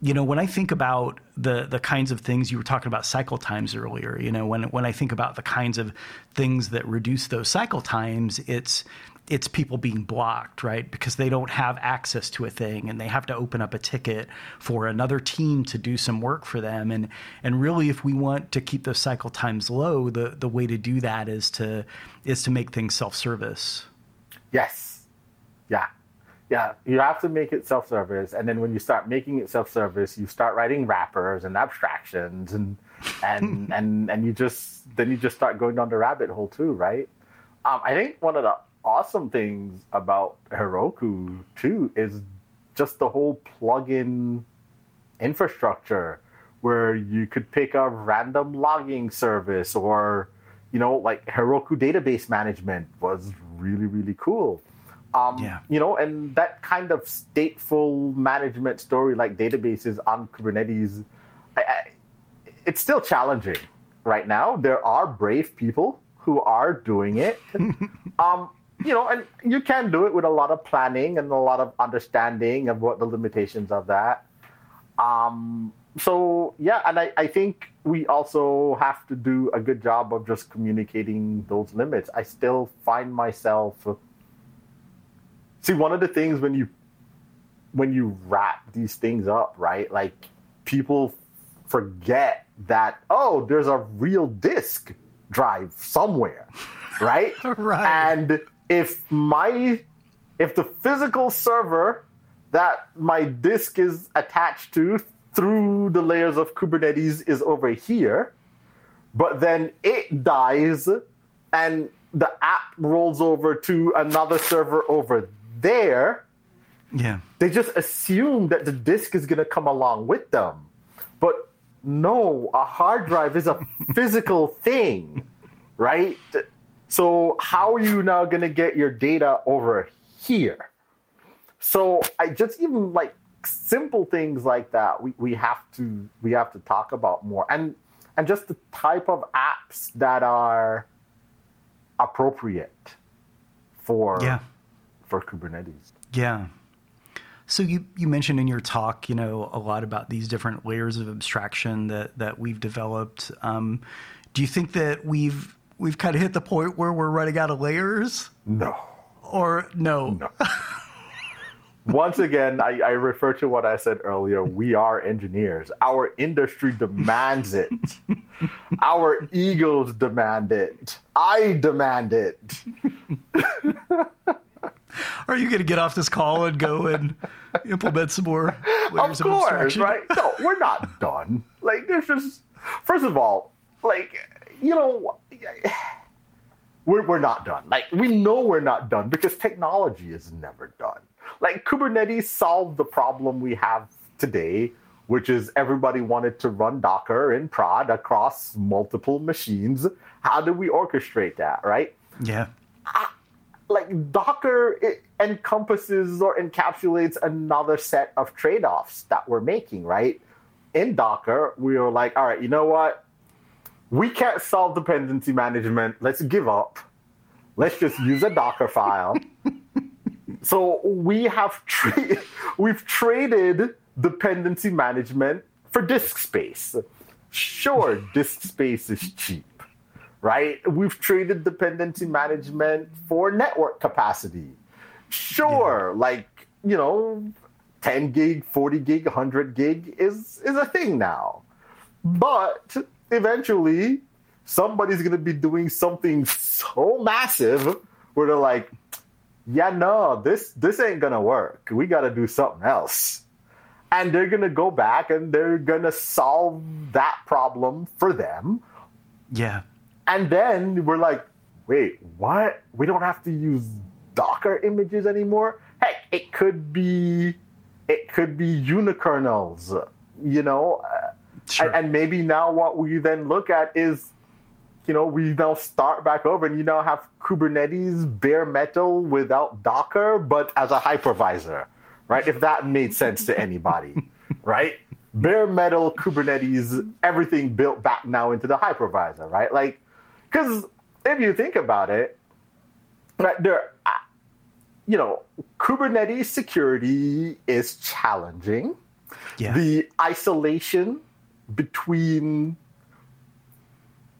You know, when I think about the the kinds of things you were talking about cycle times earlier, you know, when when I think about the kinds of things that reduce those cycle times, it's it's people being blocked, right? Because they don't have access to a thing and they have to open up a ticket for another team to do some work for them. And and really if we want to keep those cycle times low, the, the way to do that is to is to make things self-service. Yes. Yeah. Yeah. You have to make it self-service. And then when you start making it self-service, you start writing wrappers and abstractions and and and and you just then you just start going down the rabbit hole too, right? Um, I think one of the awesome things about Heroku too is just the whole plugin infrastructure where you could pick a random logging service or you know like Heroku database management was really really cool. Um, yeah. You know, and that kind of stateful management story like databases on Kubernetes, I, I, it's still challenging right now. There are brave people who are doing it. um, you know, and you can do it with a lot of planning and a lot of understanding of what the limitations of that. Um, so yeah, and I, I think we also have to do a good job of just communicating those limits. I still find myself see one of the things when you when you wrap these things up, right? Like people forget that oh, there's a real disk drive somewhere, right? right. And if my if the physical server that my disk is attached to through the layers of Kubernetes is over here, but then it dies and the app rolls over to another server over there. Yeah. They just assume that the disk is going to come along with them. But no, a hard drive is a physical thing, right? So how are you now going to get your data over here? So I just even like simple things like that we, we have to we have to talk about more and and just the type of apps that are appropriate for yeah. for Kubernetes. Yeah. So you, you mentioned in your talk, you know, a lot about these different layers of abstraction that, that we've developed. Um, do you think that we've we've kind of hit the point where we're running out of layers? No. Or no? No. once again, I, I refer to what I said earlier. We are engineers. Our industry demands it. Our egos demand it. I demand it. Are you going to get off this call and go and implement some more layers of, of course, abstraction? right? No, we're not done. Like, there's just, first of all, like, you know, we're, we're not done. Like, we know we're not done because technology is never done. Like, Kubernetes solved the problem we have today, which is everybody wanted to run Docker in prod across multiple machines. How do we orchestrate that, right? Yeah. I, like Docker it encompasses or encapsulates another set of trade-offs that we're making, right? In Docker, we were like, all right, you know what? We can't solve dependency management. Let's give up. Let's just use a Docker file. so we have tra- we've traded dependency management for disk space. Sure, disk space is cheap right? We've traded dependency management for network capacity. Sure, yeah. like, you know, 10 gig, 40 gig, 100 gig is, is a thing now. But eventually, somebody's going to be doing something so massive where they're like, yeah, no, this, this ain't to work. We got to do something else. And they're to go back and they're to solve that problem for them. Yeah. And then we're like, wait, what? We don't have to use Docker images anymore? Heck, it could be it could be unikernels, you know? Sure. And, and maybe now what we then look at is you know, we now start back over and you now have Kubernetes bare metal without Docker, but as a hypervisor, right? If that made sense to anybody, right? Bare metal Kubernetes, everything built back now into the hypervisor, right? Like, because if you think about it, right, there, you know, Kubernetes security is challenging. Yeah. The isolation between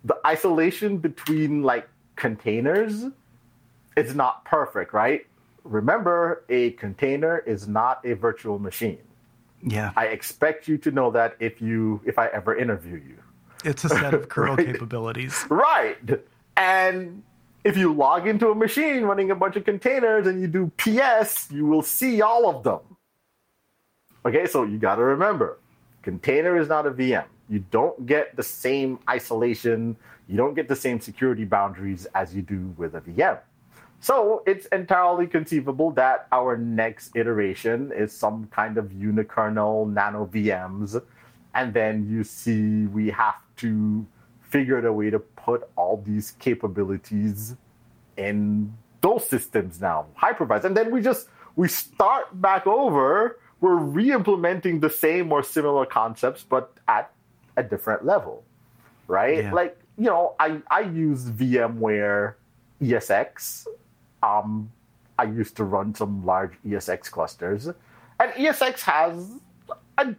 the isolation between like containers is not perfect, right? Remember, a container is not a virtual machine. Yeah. I expect you to know that if you if I ever interview you. It's a set of kernel right? capabilities. Right. And if you log into a machine running a bunch of containers and you do PS, you will see all of them. Okay, so you got to remember container is not a VM. You don't get the same isolation, you don't get the same security boundaries as you do with a VM. So it's entirely conceivable that our next iteration is some kind of unikernel nano VMs and then you see we have to figure out a way to put all these capabilities in those systems now, hypervised. And then we just we start back over. We're re-implementing the same or similar concepts, but at a different level, right? Yeah. Like you know, I I use VMware ESX. Um, I used to run some large ESX clusters, and ESX has a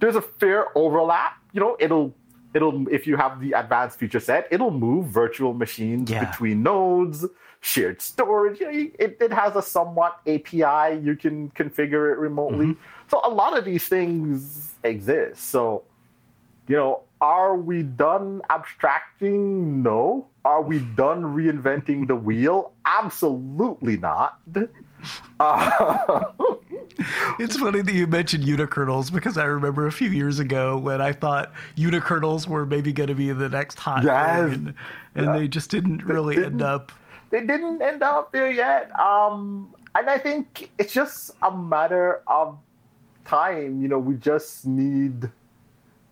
there's a fair overlap. You know, it'll it'll if you have the advanced feature set, it'll move virtual machines yeah. between nodes, shared storage. It, it has a somewhat API. You can configure it remotely. Mm-hmm. So a lot of these things exist. So, you know, are we done abstracting? No. Are we done reinventing the wheel? Absolutely not. Uh, it's funny that you mentioned unikernels because I remember a few years ago when I thought unikernels were maybe going to be the next hot yes. thing, and, and yeah. they just didn't really didn't, end up. They didn't end up there yet. Um, and I think it's just a matter of time. You know, we just need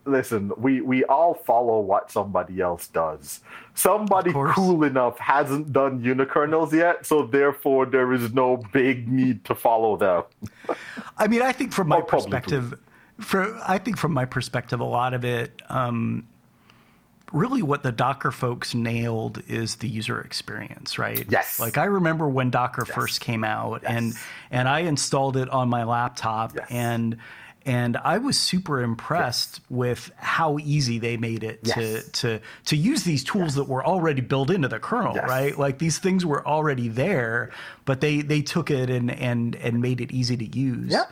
listen, we we all follow what somebody else does. Somebody cool enough hasn't done unikernels yet, so therefore there is no big need to follow them. I mean, I think from my perspective, for I think from my perspective, a lot of it. Um, really what the Docker folks nailed is the user experience, right? Yes. Like I remember when Docker yes. first came out yes. and and I installed it on my laptop yes. and and I was super impressed with how easy they made it to to to use these tools that were already built into the kernel, right? Like these things were already there, but they they took it and and and made it easy to use. Yeah.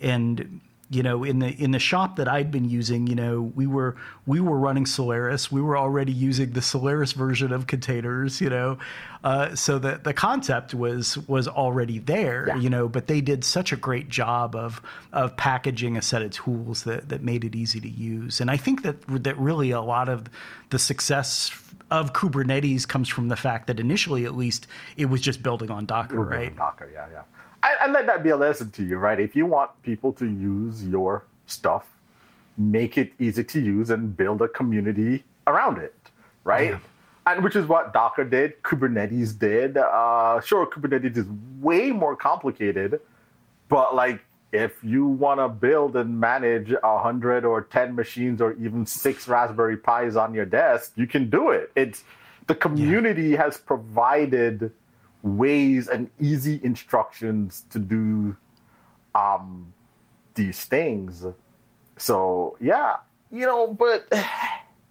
And you know in the in the shop that I'd been using you know we were we were running Solaris. We were already using the Solaris version of containers you know uh, so the the concept was was already there yeah. you know but they did such a great job of of packaging a set of tools that that made it easy to use. And I think that that really a lot of the success of Kubernetes comes from the fact that initially at least it was just building on Docker right? Docker yeah yeah and let that be a lesson to you, right? If you want people to use your stuff, make it easy to use and build a community around it, right? Yeah. And which is what Docker did, Kubernetes did. Uh, sure, Kubernetes is way more complicated, but like if you want to build and manage a hundred or ten machines or even six Raspberry Pis on your desk, you can do it. It's the community yeah. has provided ways and easy instructions to do um, these things. So yeah, you know, but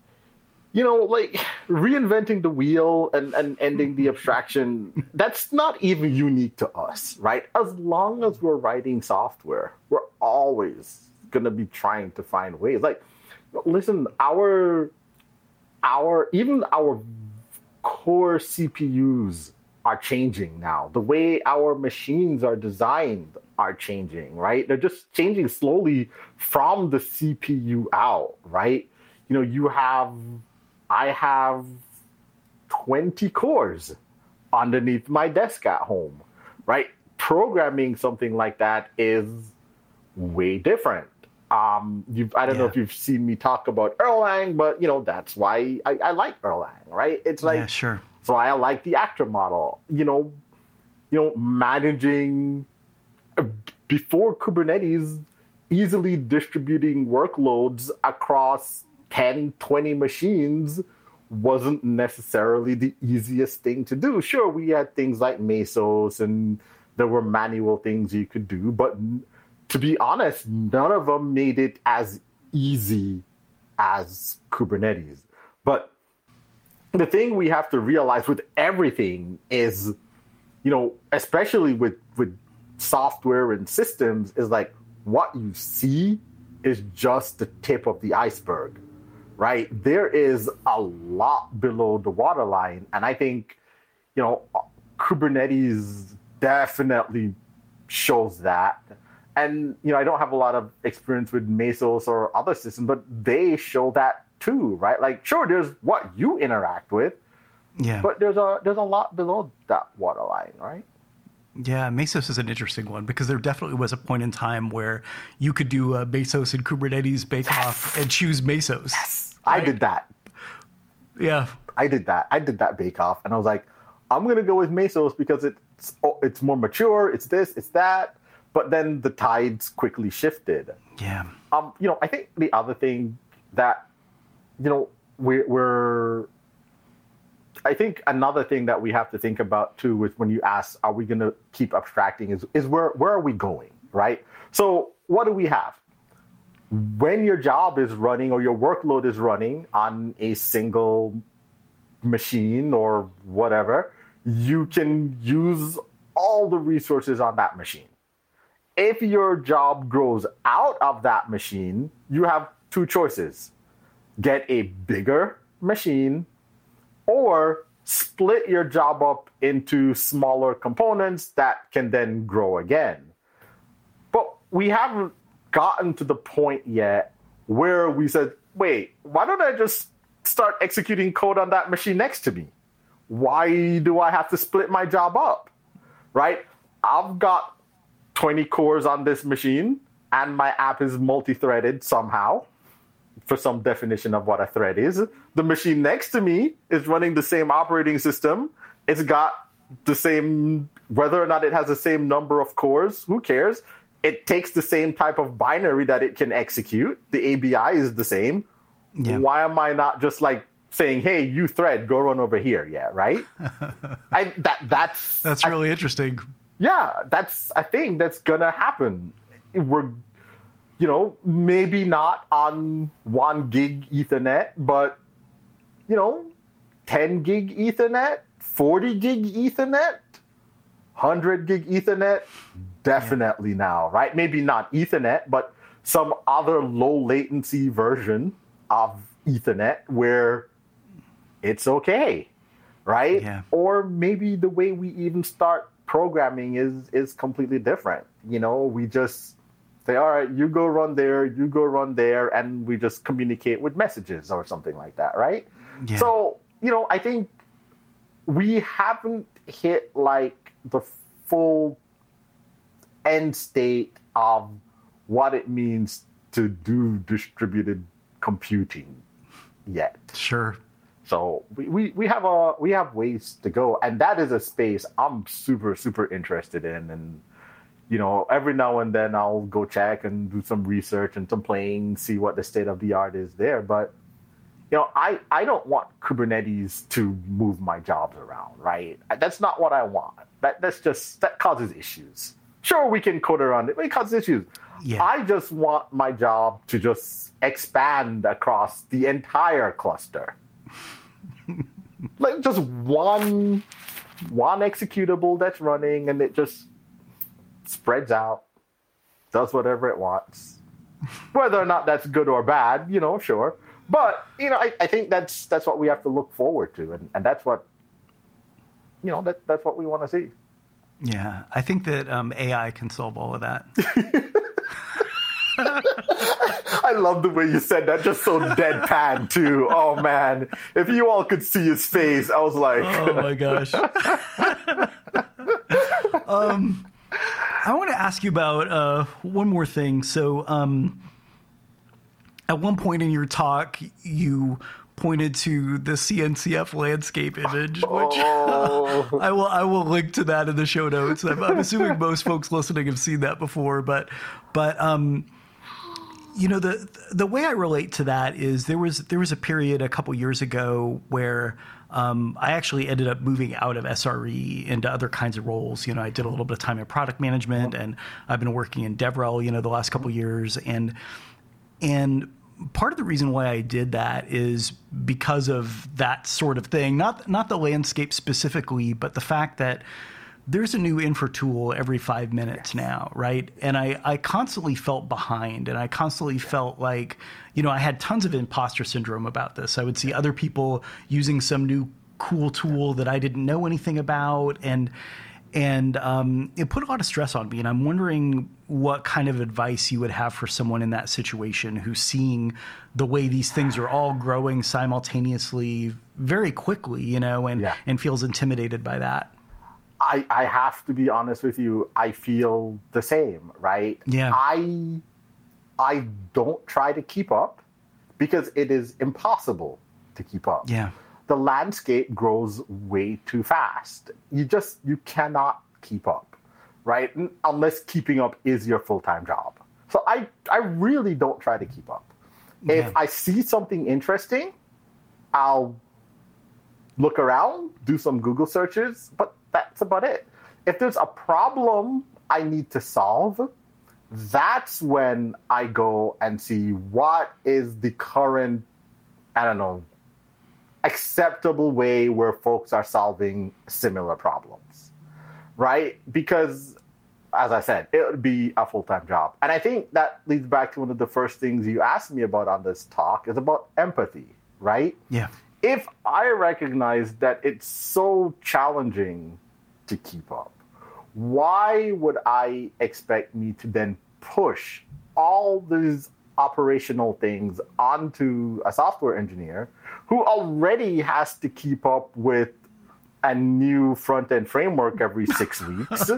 you know, like reinventing the wheel and, and ending the abstraction, that's not even unique to us, right? As long as we're writing software, we're always gonna be trying to find ways. Like, listen, our our even our core CPUs are changing now. The way our machines are designed are changing, right? They're just changing slowly from the CPU out, right? You know, you have, I have 20 cores underneath my desk at home, right? Programming something like that is way different. Um, you've, I don't yeah. know if you've seen me talk about Erlang, but you know that's why I, I like Erlang, right? It's like yeah, sure so I like the actor model. You know, you know, managing uh, before Kubernetes, easily distributing workloads across 10, 20 machines wasn't necessarily the easiest thing to do. Sure, we had things like Mesos and there were manual things you could do, but to be honest, none of them made it as easy as Kubernetes. But the thing we have to realize with everything is, you know, especially with with software and systems, is like what you see is just the tip of the iceberg, right? There is a lot below the waterline, and I think, you know, Kubernetes definitely shows that. And you know, I don't have a lot of experience with Mesos or other systems, but they show that too, right? Like, sure, there's what you interact with, yeah, but there's a there's a lot below that waterline, right? Yeah, Mesos is an interesting one because there definitely was a point in time where you could do a Mesos and Kubernetes bake off yes. and choose Mesos. Yes, right? I did that. Yeah, I did that. I did that bake off, and I was like, I'm gonna go with Mesos because it's oh, it's more mature. It's this, it's that. But then the tides quickly shifted. Yeah. Um, you know, I think the other thing that you know, we're, we're I think another thing that we have to think about too with when you ask, are we going to keep abstracting is, is where, where are we going, right? So what do we have? When your job is running or your workload is running on a single machine or whatever, you can use all the resources on that machine. If your job grows out of that machine, you have two choices get a bigger machine or split your job up into smaller components that can then grow again. But we haven't gotten to the point yet where we said, wait, why don't I just start executing code on that machine next to me? Why do I have to split my job up? Right? I've got 20 cores on this machine and my app is multi threaded somehow for some definition of what a thread is. The machine next to me is running the same operating system. It's got the same, whether or not it has the same number of cores, who cares? It takes the same type of binary that it can execute. The ABI is the same. Yeah. Why am I not just like saying, "Hey, you thread, go run over here"? Yeah, right. I that that's that's really I, interesting. Yeah, that's a thing that's gonna happen. We're you know, maybe not on one gig Ethernet, but you know, 10 gig Ethernet, 40 gig Ethernet, 100 gig Ethernet, definitely yeah. now, right? Maybe not Ethernet, but some other low latency version of Ethernet where it's okay, right? Yeah. Or maybe the way we even start programming is is completely different. You know, we just say, all right, you go run there, you go run there, and we just communicate with messages or something like that, right? Yeah. So, you know, I think we haven't hit like the full end state of what it means to do distributed computing yet. Sure. So we, we, we have a we have ways to go, and that is a space I'm super super interested in. And you know, every now and then I'll go check and do some research and some playing, see what the state of the art is there. But you know, I I don't want Kubernetes to move my jobs around, right? That's not what I want. That that's just that causes issues. Sure, we can code around it, but it causes issues. Yeah. I just want my job to just expand across the entire cluster like just one one executable that's running and it just spreads out, does whatever it wants. Whether or not that's good or bad, you know, sure. But, you know, I, I think that's that's what we have to look forward to and, and that's what you know, that that's what we want to see. Yeah. I think that um, AI can solve all of that. I love the way you said that, just so deadpan too. Oh man, if you all could see his face, I was like, oh my gosh. um, I want to ask you about uh, one more thing. So, um, at one point in your talk, you pointed to the CNCF landscape image, which oh. I will I will link to that in the show notes. I'm, I'm, assuming most folks listening have seen that before, but but um, you know the the way I relate to that is there was there was a period a couple years ago where um, I actually ended up moving out of SRE into other kinds of roles. You know, I did a little bit of time in product management, and I've been working in DevRel. You know, the last couple years, and and part of the reason why I did that is because of that sort of thing. Not not the landscape specifically, but the fact that there's a new infra tool every five minutes yes. now, right? And I, I constantly felt behind and I constantly felt like, you know, I had tons of imposter syndrome about this. I would see other people using some new cool tool that I didn't know anything about. And, and um, it put a lot of stress on me. And I'm wondering what kind of advice you would have for someone in that situation who's seeing the way these things are all growing simultaneously very quickly, you know, and, yeah. and feels intimidated by that. I, I have to be honest with you. I feel the same, right? Yeah. I I don't try to keep up because it is impossible to keep up. Yeah. The landscape grows way too fast. You just you cannot keep up, right? Unless keeping up is your full-time job. So I I really don't try to keep up. Yeah. If I see something interesting, I'll look around, do some Google searches, but that's about it. If there's a problem I need to solve, that's when I go and see what is the current, I don't know, acceptable way where folks are solving similar problems, right? Because, as I said, it would be a full time job. And I think that leads back to one of the first things you asked me about on this talk is about empathy, right? Yeah. If I recognize that it's so challenging to keep up. Why would I expect me to then push all these operational things onto a software engineer who already has to keep up with a new front end framework every six weeks,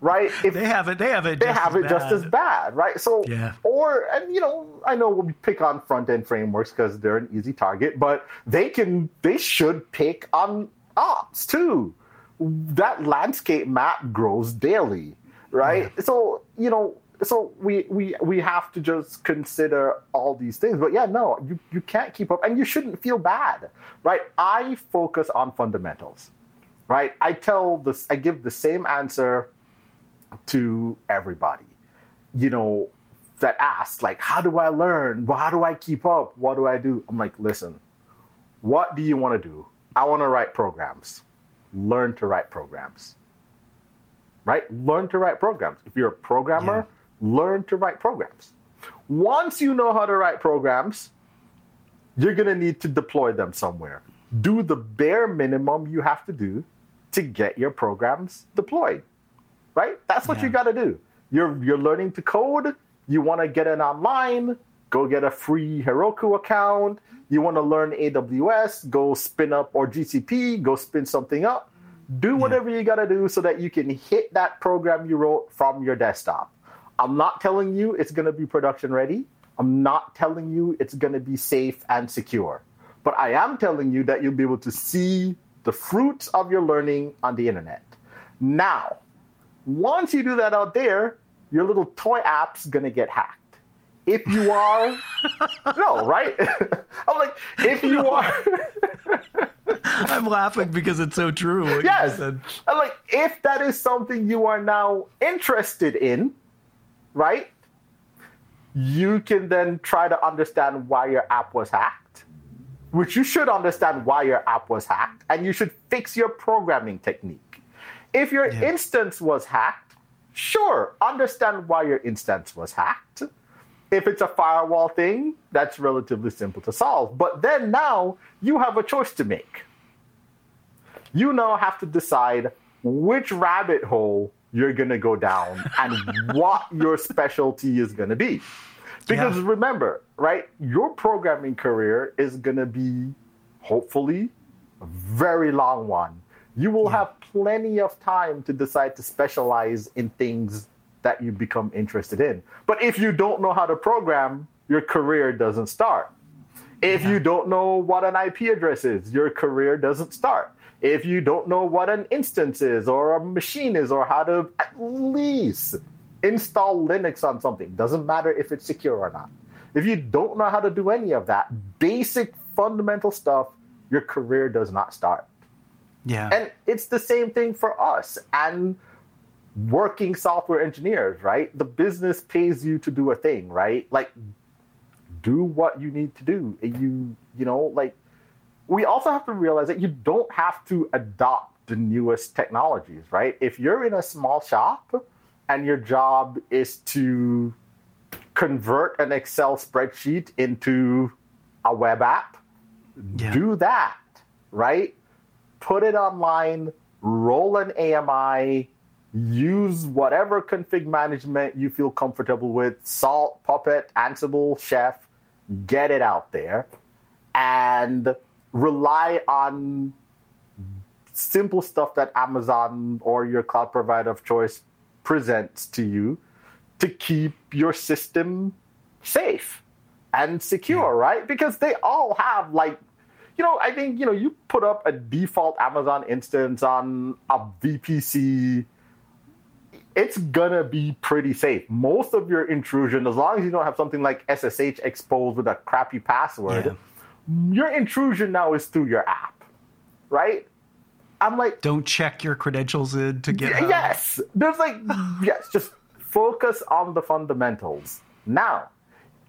right? If they have it, they have it. They have it bad. just as bad, right? So, yeah. or and you know, I know we pick on front end frameworks because they're an easy target, but they can, they should pick on ops too, that landscape map grows daily, right? Yeah. So you know, so we we we have to just consider all these things. But yeah, no, you you can't keep up, and you shouldn't feel bad, right? I focus on fundamentals, right? I tell this, I give the same answer to everybody. You know, that ask like, "How do I learn? How do I keep up? What do I do?" I'm like, "Listen, what do you want to do? I want to write programs. Learn to write programs. Right? Learn to write programs. If you're a programmer, yeah. learn to write programs. Once you know how to write programs, you're going to need to deploy them somewhere. Do the bare minimum you have to do to get your programs deployed. Right? That's what yeah. you got to do. You're you're learning to code, you want to get it online, go get a free Heroku account. You want to learn AWS, go spin up or GCP, go spin something up. Do whatever yeah. you got to do so that you can hit that program you wrote from your desktop. I'm not telling you it's going to be production ready. I'm not telling you it's going to be safe and secure. But I am telling you that you'll be able to see the fruits of your learning on the internet. Now, once you do that out there, your little toy app's going to get hacked. If you are, no, right? I'm like, if you are. I'm laughing because it's so true. Yes. I'm like, if that is something you are now interested in, right? You can then try to understand why your app was hacked, which you should understand why your app was hacked, and you should fix your programming technique. If your yeah. instance was hacked, sure, understand why your instance was hacked. If it's a firewall thing, that's relatively simple to solve. But then now you have a choice to make. You now have to decide which rabbit hole you're going to go down and what your specialty is going to be. Because yeah. remember, right, your programming career is going to be hopefully a very long one. You will yeah. have plenty of time to decide to specialize in things that you become interested in. But if you don't know how to program, your career doesn't start. If yeah. you don't know what an IP address is, your career doesn't start if you don't know what an instance is or a machine is or how to at least install Linux on something, doesn't matter if it's secure or not. If you don't know how to do any of that basic fundamental stuff, your career does not start. Yeah. And it's the same thing for us and working software engineers, right? The business pays you to do a thing, right? Like do what you need to do. You you know, like we also have to realize that you don't have to adopt the newest technologies, right? If you're in a small shop and your job is to convert an Excel spreadsheet into a web app, yeah. do that, right? Put it online, roll an AMI, use whatever config management you feel comfortable with Salt, Puppet, Ansible, Chef, get it out there. And rely on simple stuff that Amazon or your cloud provider of choice presents to you to keep your system safe and secure, right? Because they all have like you know, I think you know you put up a default Amazon instance on a VPC it's gonna be pretty safe. Most of your intrusion, as long as you don't have something like SSH exposed with a crappy password, yeah your intrusion now is through your app, right? I'm like, don't check your credentials in to Git. Yes, there's like, yes, just focus on the fundamentals. Now,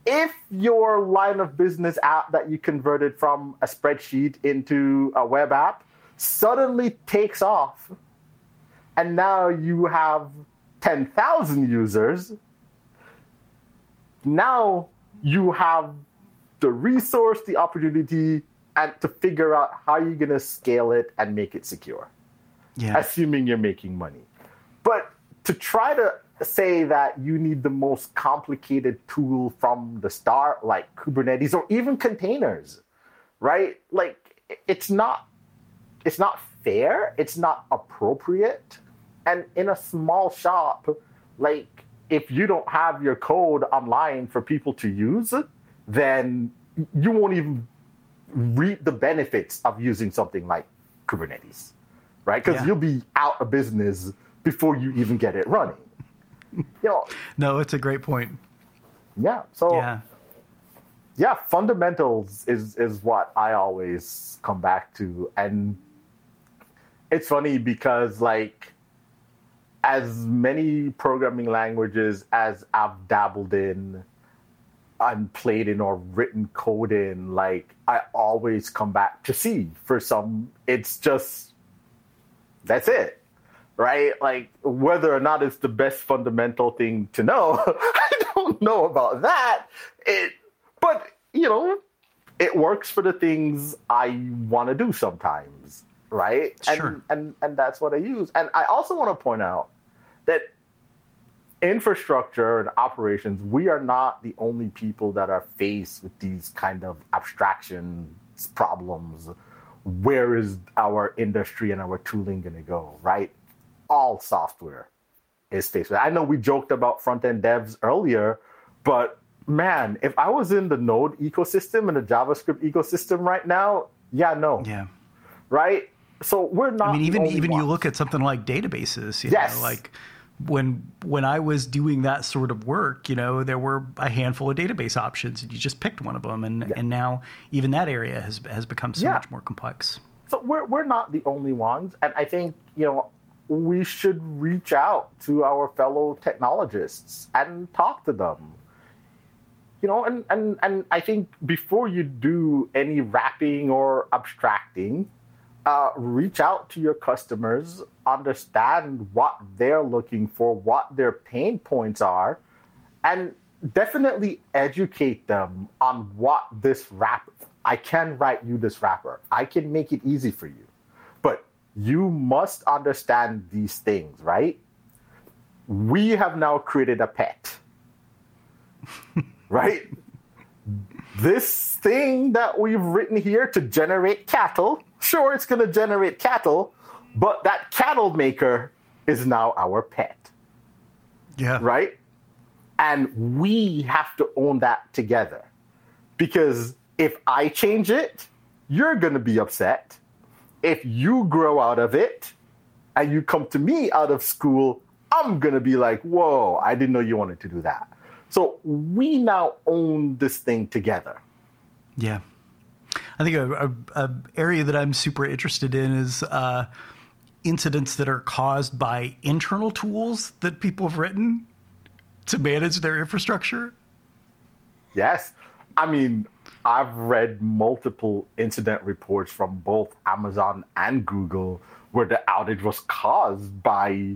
if your line of business app that you converted from a spreadsheet into a web app suddenly takes off, and now you have 10,000 users, now you have the resource, the opportunity, and to figure out how you're going to scale it and make it secure. Yeah. Assuming you're making money. But to try to say that you need the most complicated tool from the start, like Kubernetes or even containers, right? Like it's not it's not fair, it's not appropriate. And in a small shop, like if you don't have your code online for people to use, then you won't even reap the benefits of using something like Kubernetes, right? Because yeah. you'll be out of business before you even get it running. You know, no, it's a great point. Yeah. So yeah. yeah, fundamentals is is what I always come back to, and it's funny because like as many programming languages as I've dabbled in and played in or written code in, like I always come back to C for some. It's just that's it, right? Like whether or not it's the best fundamental thing to know, I don't know about that. It, but you know, it works for the things I want to do sometimes, right? Sure. And and and that's what I use. And I also want to point out that infrastructure and operations, we are not the only people that are faced with these kind of abstraction problems. Where is our industry and our tooling going to go, right? All software is faced with. I know we joked about front end devs earlier, but man, if I was in the Node ecosystem and the JavaScript ecosystem right now, yeah, no, Yeah. right? So we're not. I mean, even even you look at something like databases. You Yes. Know, like when when I was doing that sort of work, you know, there were a handful of database options, and you just picked one of them, and and now even that area has has become so Yeah. much more complex. so we're we're not the only ones, and I think you know we should reach out to our fellow technologists and talk to them. You know, and and and I think before you do any wrapping or abstracting, uh, reach out to your customers, understand what they're looking for, what their pain points are, and definitely educate them on what this wrapper. I can write you this wrapper. I can make it easy for you, but you must understand these things, right? We have now created a pet, right? this thing that we've written here to generate cattle, sure, it's going to generate cattle, but that cattle maker is now our pet Yeah. right? And we have to own that together. Because if I change it, you're going to be upset. If you grow out of it and you come to me out of school, I'm going to be like, whoa, I didn't know you wanted to do that. So we now own this thing together. Yeah. I think a, a, a area that I'm super interested in is uh, incidents that are caused by internal tools that people have written to manage their infrastructure. Yes. I mean, I've read multiple incident reports from both Amazon and Google where the outage was caused by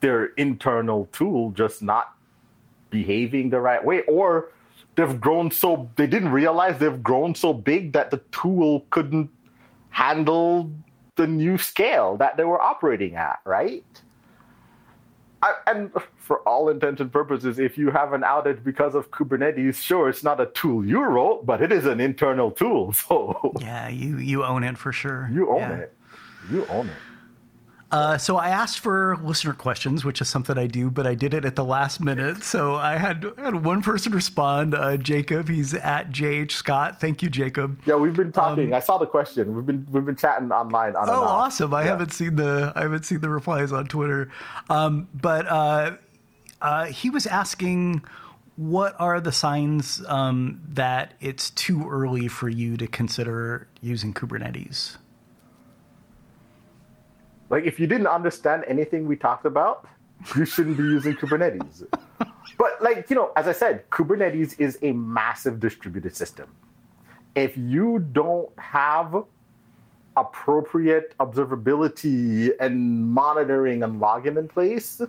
their internal tool just not behaving the right way or they've grown so they didn't realize they've grown so big that the tool couldn't handle the new scale that they were operating at, right? I, and for all intents and purposes, if you have an outage because of Kubernetes, sure, it's not a tool you wrote, but it is an internal tool. So Yeah, you you own it for sure. you own Yeah. it. You own it. Uh, so I asked for listener questions, which is something I do, but I did it at the last minute. So I had had one person respond, uh, Jacob. He's at JH Scott. Thank you, Jacob. Yeah, we've been talking. I saw the question. We've been we've been chatting online. On Um, Oh, awesome! I Yeah. haven't seen the I haven't seen the replies on Twitter, um, but uh, uh, he was asking, what are the signs um, that it's too early for you to consider using Kubernetes? Like if you didn't understand anything we talked about, you shouldn't be using Kubernetes. But like, you know, as I said, Kubernetes is a massive distributed system. If you don't have appropriate observability and monitoring and logging in place,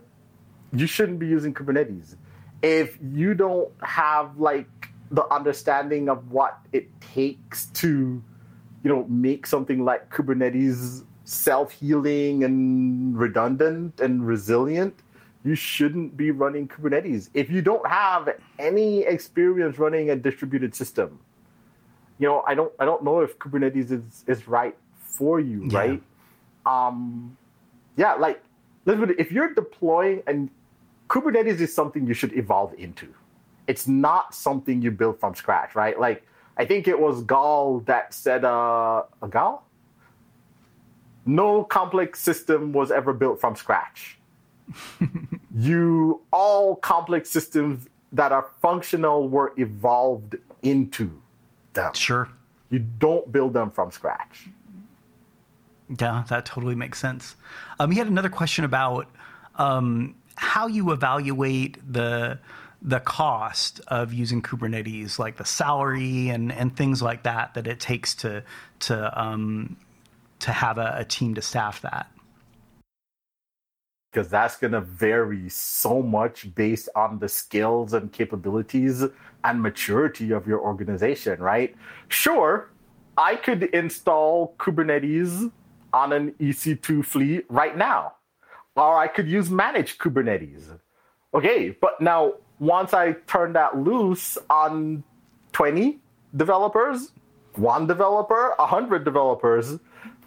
you shouldn't be using Kubernetes. If you don't have like the understanding of what it takes to, you know, make something like Kubernetes self-healing and redundant and resilient, you shouldn't be running Kubernetes. If you don't have any experience running a distributed system, you know, I don't I don't know if Kubernetes is, is right for you, Yeah. right? Um yeah, like listen, if you're deploying and Kubernetes is something you should evolve into. It's not something you build from scratch, right? Like I think it was Gall that said uh a Gall? No complex system was ever built from scratch. you all complex systems that are functional were evolved into them. Sure. You don't build them from scratch. Yeah, that totally makes sense. Um, he had another question about um, how you evaluate the the cost of using Kubernetes, like the salary and, and things like that, that it takes to to um, to have a, a team to staff that because that's going to vary so much based on the skills and capabilities and maturity of your organization, right? Sure, I could install Kubernetes on an EC2 fleet right now, or I could use managed Kubernetes. Okay, but now once I turn that loose on 20 developers, one developer, 100 developers,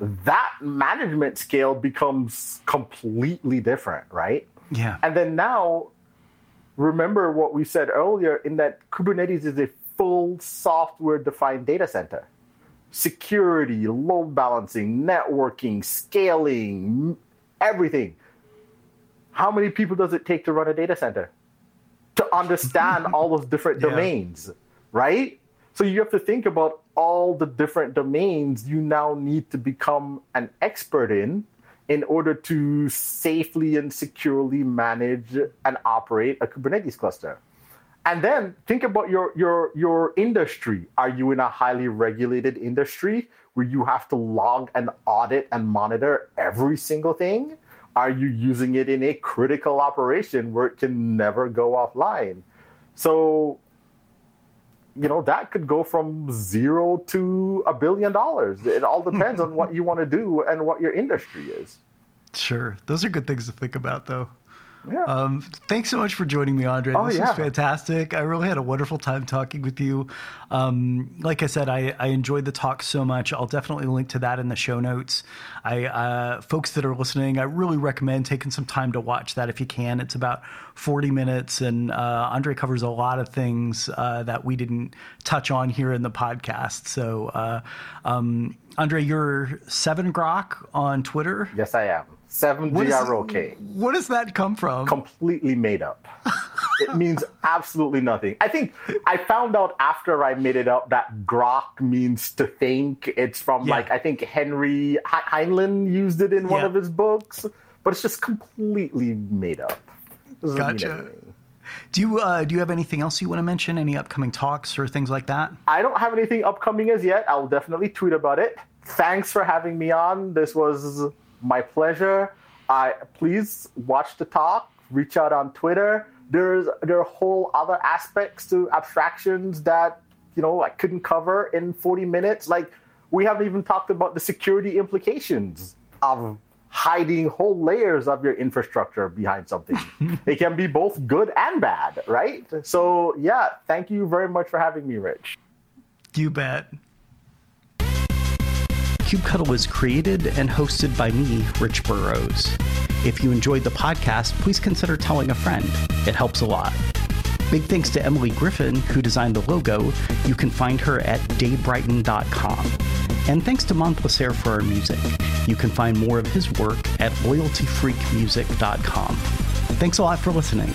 that management scale becomes completely different, right? Yeah. And then now, remember what we said earlier in that Kubernetes is a full software defined data center. Security, load balancing, networking, scaling, everything. How many people does it take to run a data center? To understand all those different yeah. domains, right? So you have to think about all the different domains you now need to become an expert in in order to safely and securely manage and operate a Kubernetes cluster. And then think about your your your industry. Are you in a highly regulated industry where you have to log and audit and monitor every single thing? Are you using it in a critical operation where it can never go offline? So you know that could go from zero to a billion dollars. It all depends on what you want to do and what your industry is. Sure. Those are good things to think about though yeah. Um, thanks so much for joining me, Andre. Oh, this yeah. was fantastic. I really had a wonderful time talking with you. Um, like I said, I, I, enjoyed the talk so much. I'll definitely link to that in the show notes. I, uh, folks that are listening, I really recommend taking some time to watch that if you can. It's about 40 minutes, and uh, Andre covers a lot of things uh, that we didn't touch on here in the podcast. So, uh, um, Andre, you're Seven Grok on Twitter. Yes, I am. Seven G R O K. What does that come from? Completely made up. it means absolutely nothing. I think I found out after I made it up that grok means to think. It's from yeah. like I think Henry Heinlein used it in one yeah. of his books, but it's just completely made up. Gotcha. Do you uh, do you have anything else you want to mention? Any upcoming talks or things like that? I don't have anything upcoming as yet. I'll definitely tweet about it. Thanks for having me on. This was my pleasure. I please watch the talk. Reach out on Twitter. There's there are whole other aspects to abstractions that you know I couldn't cover in 40 minutes. Like we haven't even talked about the security implications of hiding whole layers of your infrastructure behind something. it can be both good and bad, right? So yeah, thank you very much for having me, Rich. You bet. KubeCuddle is created and hosted by me, Rich Burroughs. If you enjoyed the podcast, please consider telling a friend. It helps a lot. Big thanks to Emily Griffin, who designed the logo. You can find her at daybrighton.com. And thanks to Monplaisir for our music. You can find more of his work at loyaltyfreakmusic.com. Thanks a lot for listening.